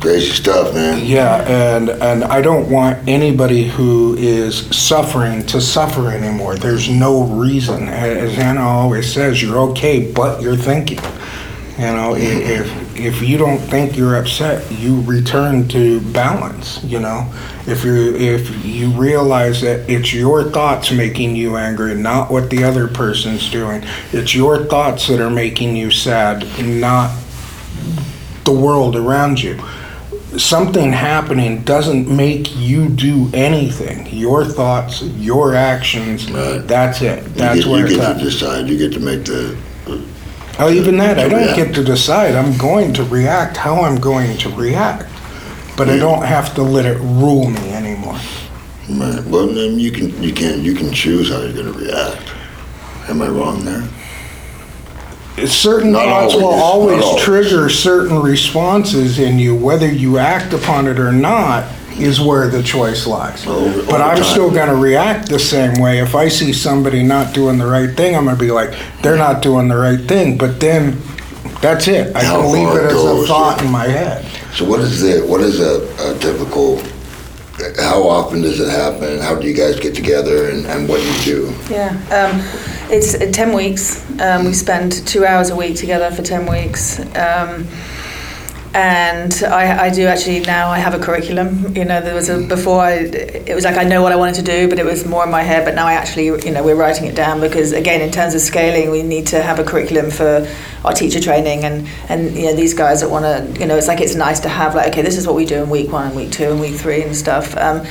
Crazy stuff, man. Yeah, and, and I don't want anybody who is suffering to suffer anymore. There's no reason. As Anna always says, you're okay, but you're thinking. You know, if, if you don't think you're upset, you return to balance, you know? If you if you realize that it's your thoughts making you angry, not what the other person's doing. It's your thoughts that are making you sad, not the world around you something happening doesn't make you do anything. Your thoughts, your actions, Right. that's it. You That's get, where you it's get to decide. You get to make the. Oh, even that, I don't get to decide. I'm going to react how I'm going to react. But I don't have to let it rule me anymore. Right. Well, then you can you can you can choose how you're going to react. Am I wrong there? Certain Not thoughts will always, not always always. trigger certain responses in you. Whether you act upon it or not is where the choice lies. Over- but over I'm time. still going to react the same way. If I see somebody not doing the right thing, I'm going to be like, they're not doing the right thing. But then that's it. I How can leave it it as goes, a thought yeah. in my head. So what is the what is a, a typical? How often does it happen? How do you guys get together and, and what do you do? Yeah, um, it's uh, 10 weeks. Um, we spend two hours a week together for 10 weeks. Um, and I, I do actually now I have a curriculum. You know there was a before I it was like I know what I wanted to do but it was more in my head. But now I actually you know we're writing it down because again in terms of scaling we need to have a curriculum for our teacher training. And and you know these guys that want to you know it's like it's nice to have like okay this is what we do in week one and week two and week three and stuff. Um,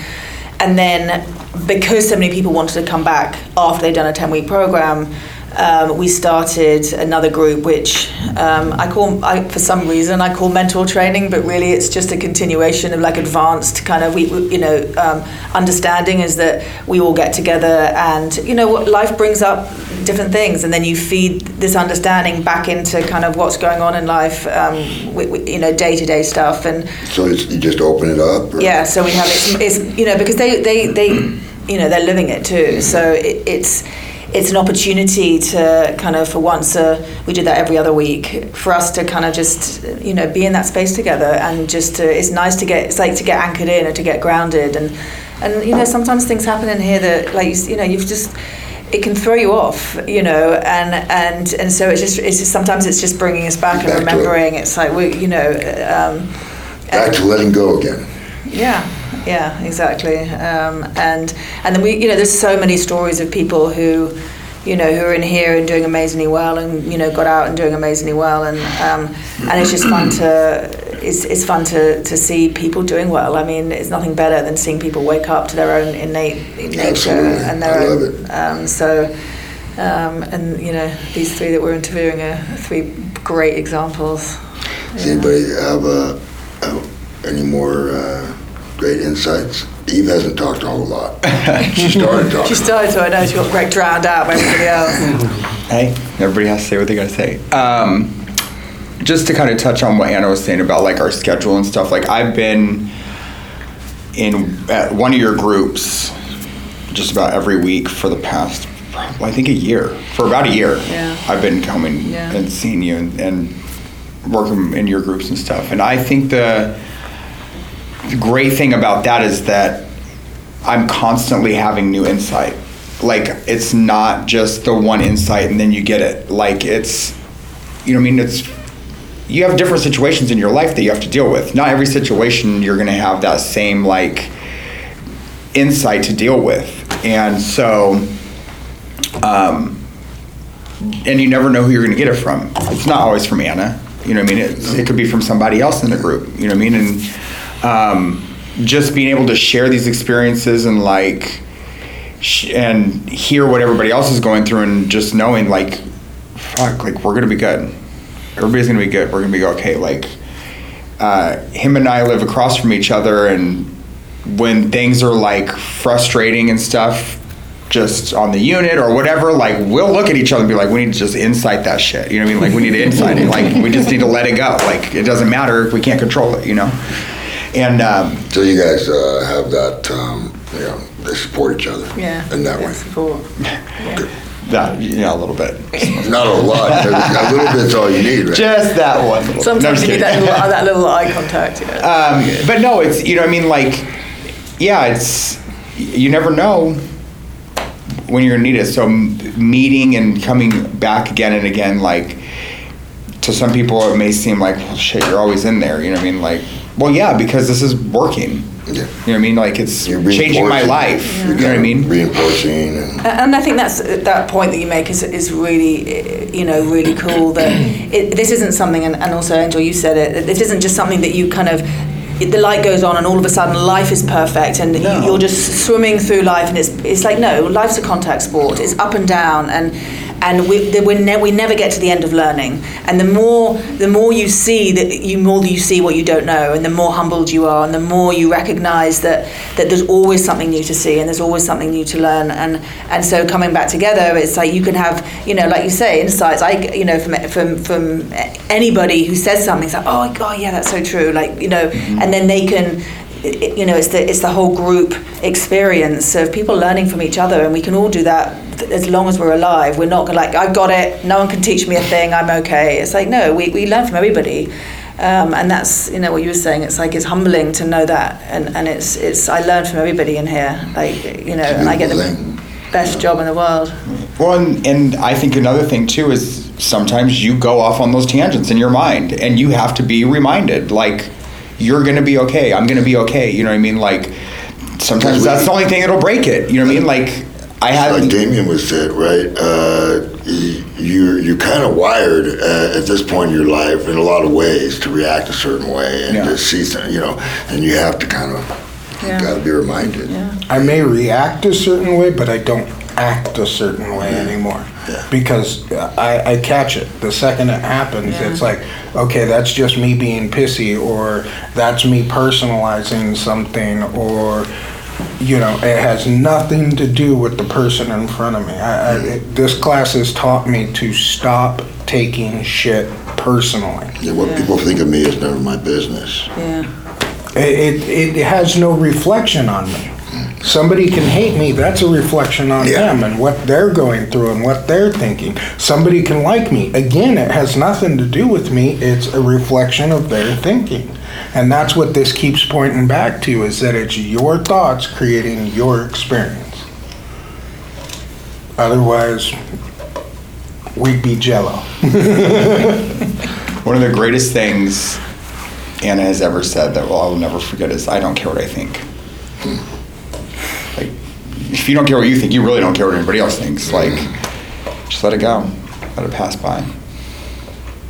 and then because so many people wanted to come back after they'd done a 10 week program um, we started another group which um, I call, I, for some reason, I call mentor training, but really it's just a continuation of like advanced kind of, we, we you know, um, understanding is that we all get together and, you know, what life brings up different things and then you feed this understanding back into kind of what's going on in life, um, you know, day to day stuff. And so you just open it up? Or? Yeah, so we have, it's, it's, you know, because they, they, they, you know, they're living it too. So it, it's, it's an opportunity to kind of for once uh, we do that every other week for us to kind of just you know be in that space together and just to, it's nice to get it's like to get anchored in or to get grounded and and you know sometimes things happen in here that like you, you know you've just it can throw you off, you know, and and and so it's just it's just, sometimes it's just bringing us back, back and remembering. It. It's like we, you know, um, back to letting go again. Yeah, yeah, exactly. Um, and and then we, you know, there's so many stories of people who, you know, who are in here and doing amazingly well, and you know, got out and doing amazingly well, and um, and it's just fun to. It's, it's fun to, to see people doing well. I mean, it's nothing better than seeing people wake up to their own innate nature and their I own. It. Um, so, um, and you know, these three that we're interviewing are three great examples. Does yeah. anybody have uh, any more? Uh, great insights. Eve hasn't talked a whole lot. [laughs] she started talking. she started, so I know she got Greg drowned out by everybody else. [laughs] hey, everybody has to say what they got to say. Um, just to kind of touch on what Anna was saying about like our schedule and stuff. Like I've been in at one of your groups just about every week for the past, I think a year. For about a year, yeah. I've been coming yeah. and seeing you and, and working in your groups and stuff. And I think the the great thing about that is that I'm constantly having new insight. Like it's not just the one insight and then you get it. Like it's, you know, I mean, it's you have different situations in your life that you have to deal with. Not every situation you're going to have that same like insight to deal with, and so, um, and you never know who you're going to get it from. It's not always from Anna. You know what I mean? It, it could be from somebody else in the group. You know what I mean? And um, just being able to share these experiences and like sh- and hear what everybody else is going through and just knowing like fuck like we're gonna be good everybody's gonna be good we're gonna be okay like uh, him and i live across from each other and when things are like frustrating and stuff just on the unit or whatever, like we'll look at each other and be like, we need to just insight that shit. You know what I mean? Like we need to insight it. Like we just need to let it go. Like it doesn't matter if we can't control it, you know? And um, so you guys uh, have that, um, you know, they support each other. Yeah. In that way. Support. [laughs] Yeah. That, yeah, a little bit. Not a lot. a [laughs] little bit's all you need, right? Just that one. Sometimes no, you need that little, that [laughs] little eye contact. Yeah. Um, but no, it's you know, I mean, like, yeah, it's you never know when you're gonna need it. So meeting and coming back again and again, like to some people, it may seem like, well, shit, you're always in there. You know what I mean? Like, well, yeah, because this is working. Yeah. You know what I mean? Like it's changing my life. Yeah. You know what I mean? Reinforcing. And, and I think that's that point that you make is, is really, you know, really cool. That it, this isn't something, and, and also Angel, you said it. This isn't just something that you kind of the light goes on and all of a sudden life is perfect and no. you're just swimming through life and it's it's like no life's a contact sport it's up and down and and we, we, ne- we never get to the end of learning. And the more the more you see that you more you see what you don't know, and the more humbled you are, and the more you recognise that that there's always something new to see, and there's always something new to learn. And and so coming back together, it's like you can have you know like you say insights. I you know from from from anybody who says something, it's like oh god yeah that's so true. Like you know, mm-hmm. and then they can you know, it's the it's the whole group experience of people learning from each other, and we can all do that as long as we're alive. We're not like I've got it. No one can teach me a thing. I'm okay. It's like no, we, we learn from everybody, um, and that's you know what you were saying. It's like it's humbling to know that, and, and it's it's I learn from everybody in here. Like you know, and I get them. best job in the world. Well, and, and I think another thing too is sometimes you go off on those tangents in your mind, and you have to be reminded, like, you're gonna be okay. I'm gonna be okay. You know what I mean? Like, sometimes that's the only thing that'll break it. You know what I mean? Like, I had like Damian was said, right? Uh, you you're kind of wired uh, at this point in your life in a lot of ways to react a certain way and Yeah. to see, some- you know, and you have to kind of Yeah. got to be reminded. Yeah. I may react a certain way, but I don't act a certain way anymore. Yeah. Because I, I catch it. The second it happens, Yeah. it's like, okay, that's just me being pissy, or that's me personalizing something, or, you know, it has nothing to do with the person in front of me. I, I, it, this class has taught me to stop taking shit personally. Yeah, what Yeah. people think of me is none of my business. Yeah. It, it, it has no reflection on me. Somebody can hate me, that's a reflection on Yeah. them and what they're going through and what they're thinking. Somebody can like me. Again, it has nothing to do with me, it's a reflection of their thinking. And that's what this keeps pointing back to is that it's your thoughts creating your experience. Otherwise, we'd be jello. [laughs] one of the greatest things Anna has ever said that well, I will never forget is I don't care what I think. Like, if you don't care what you think, you really don't care what anybody else thinks. Like, just let it go, let it pass by.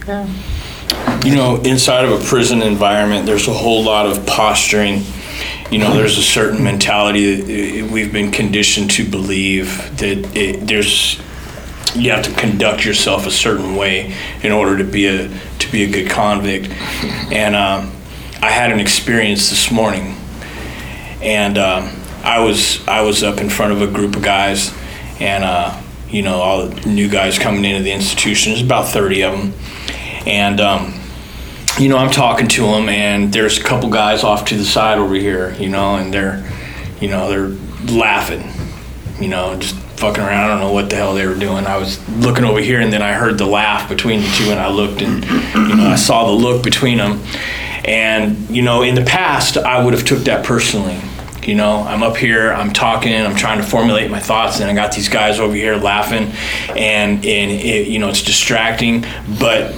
Yeah. You know, inside of a prison environment, there's a whole lot of posturing. You know, there's a certain mentality that uh, we've been conditioned to believe that it, there's you have to conduct yourself a certain way in order to be a to be a good convict. And um, I had an experience this morning, and um, I was I was up in front of a group of guys, and uh, you know all the new guys coming into the institution. There's about thirty of them, and um, you know I'm talking to them, and there's a couple guys off to the side over here, you know, and they're you know they're laughing, you know, just fucking around. I don't know what the hell they were doing. I was looking over here, and then I heard the laugh between the two, and I looked, and you know I saw the look between them, and you know in the past I would have took that personally. You know, I'm up here, I'm talking, I'm trying to formulate my thoughts, and I got these guys over here laughing, and and it, you know it's distracting. But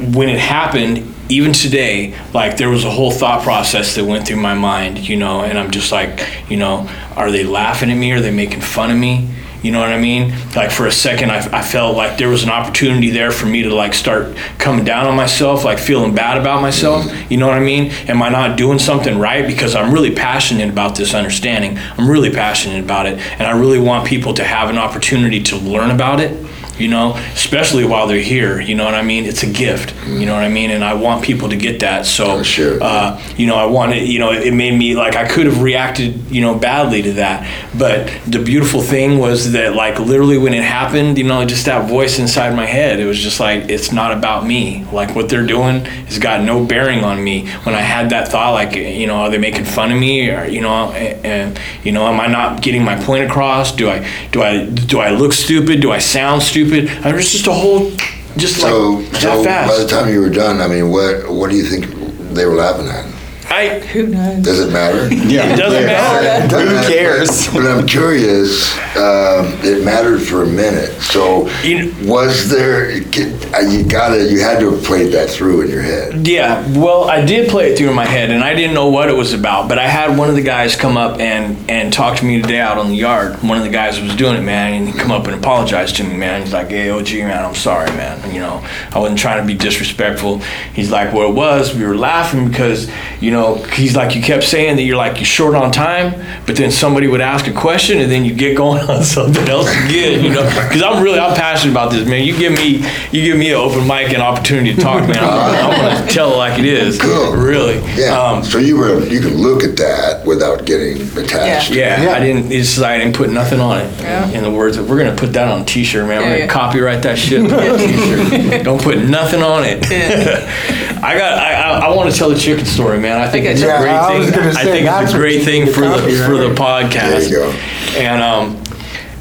when it happened, even today, like there was a whole thought process that went through my mind, you know, and I'm just like, you know, are they laughing at me? Are they making fun of me? You know what I mean? Like for a second, I, I felt like there was an opportunity there for me to like start coming down on myself, like feeling bad about myself. Mm-hmm. You know what I mean? Am I not doing something right? Because I'm really passionate about this understanding. I'm really passionate about it, and I really want people to have an opportunity to learn about it you know, especially while they're here. You know what I mean? It's a gift. You know what I mean? And I want people to get that. So, Oh, sure. uh, you know, I wanted, you know, it made me like I could have reacted, you know, badly to that. But the beautiful thing was that, like, literally when it happened, you know, just that voice inside my head, it was just like, it's not about me. Like, what they're doing has got no bearing on me. When I had that thought, like, you know, are they making fun of me? Or, you know, and, you know, am I not getting my point across? Do I, do I, do I look stupid? Do I sound stupid? I was just a whole, just So, like that so by the time you were done, I mean, what what do you think they were laughing at? I, Who knows? Does it matter? Yeah, It doesn't matter. Who cares? But I'm curious. Um, it mattered for a minute. So, You- was there? You gotta. You had to have played that through in your head. Yeah, well, I did play it through in my head, and I didn't know what it was about. But I had one of the guys come up and and talk to me today out on the yard. One of the guys was doing it, man, and he come up and apologized to me, man. He's like, "Hey, OG, man, I'm sorry, man. You know, I wasn't trying to be disrespectful." He's like, "What it was, we were laughing because, you know, he's like, you kept saying that you're like you're short on time, but then somebody would ask a question, and then you get going [laughs] on something else again, you know? Because I'm really I'm passionate about this, man. You give me you give me an open mic and opportunity to talk, man. I'm, I'm gonna tell it like it is. Cool. Really. Yeah. Um, so you were. You could look at that without getting attached. yeah, Yeah. I didn't. It's like I didn't put nothing on it. Yeah. In the words, of, we're gonna put that on a T-shirt, man. We're gonna yeah. copyright that shit. Put on a [laughs] T-shirt. Don't put nothing on it. [laughs] I got. I, I, I want to tell the chicken story, man. I think it's a great I was thing. gonna I say, think that's it's a what great you thing need to for the copyright. for the podcast. There you go. And um,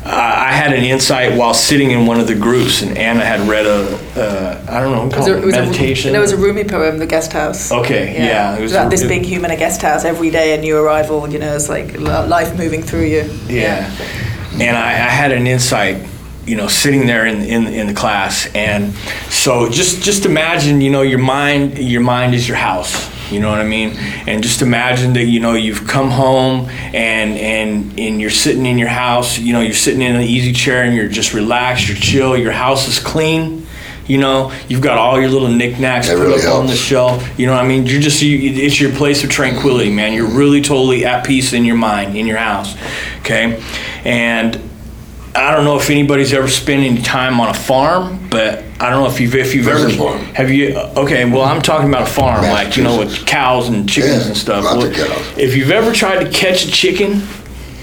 I I had an insight while sitting in one of the groups, and Anna had read a, uh, I don't know, It was, call a, it it was meditation. A, there was a Rumi poem, The Guest House. Okay, yeah, it It was was about a- this it- being human, a guest house, every day a new arrival, you know, it's like li- life moving through you. Yeah. and I, I had an insight you know sitting there in, in in the class and so just just imagine you know your mind your mind is your house you know what I mean? And just imagine that you know you've come home and and and you're sitting in your house you know you're sitting in an easy chair and you're just relaxed you're chill your house is clean you know? You've got all your little knickknacks That put really up on the shelf you know what I mean? You're just you, it's your place of tranquility man. You're really totally at peace in your mind in your house okay? And I don't know if anybody's ever spent any time on a farm, but I don't know if you've if you've ever farm? have you okay. Well, I'm talking about a farm, like you know, with cows and chickens Yeah, and stuff. lots of cows. If you've ever tried to catch a chicken,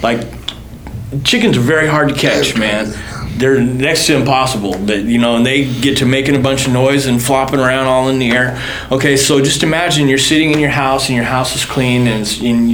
like chickens are very hard to catch, man. They're next to impossible, but you know, and they get to making a bunch of noise and flopping around all in the air. Okay, so just imagine you're sitting in your house and your house is clean and,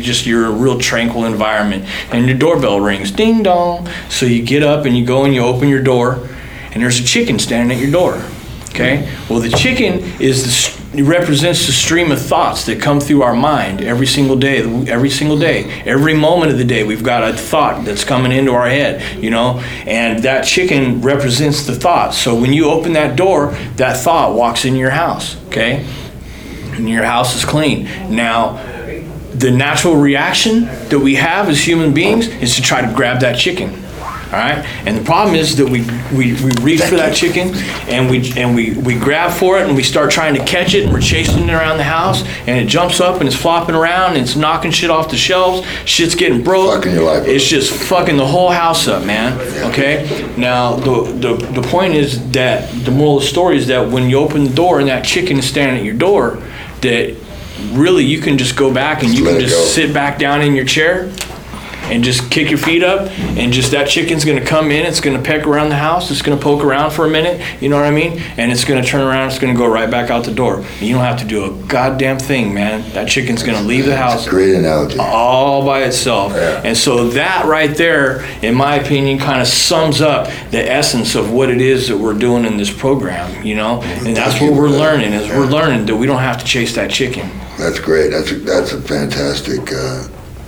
just you're a real tranquil environment, and your doorbell rings, ding dong. So you get up and you go and you open your door, and there's a chicken standing at your door. Okay. Well, the chicken is the, it represents the stream of thoughts that come through our mind every single day. Every single day, every moment of the day, we've got a thought that's coming into our head. You know, and that chicken represents the thought. So when you open that door, that thought walks in your house. Okay, and your house is clean. Now, the natural reaction that we have as human beings is to try to grab that chicken. All right, and the problem is that we, we, we reach for that chicken and we and we, we grab for it and we start trying to catch it and we're chasing it around the house and it jumps up and it's flopping around and it's knocking shit off the shelves. Shit's getting broke. Fucking your life up. It's just fucking the whole house up, man. Okay. Now the, the the point is that the moral of the story is that when you open the door and that chicken is standing at your door, that really you can just go back and you Let can it just go. sit back down in your chair and just kick your feet up and just that chicken's going to come in it's going to peck around the house it's going to poke around for a minute you know what i mean and it's going to turn around it's going to go right back out the door you don't have to do a goddamn thing man that chicken's going to leave the house Great analogy. all by itself. Yeah. And so that right there, in my opinion, kind of sums up the essence of what it is that we're doing in this program, you know? And that's what we're learning is we're learning that we don't have to chase that chicken. That's great. That's a, that's a fantastic uh,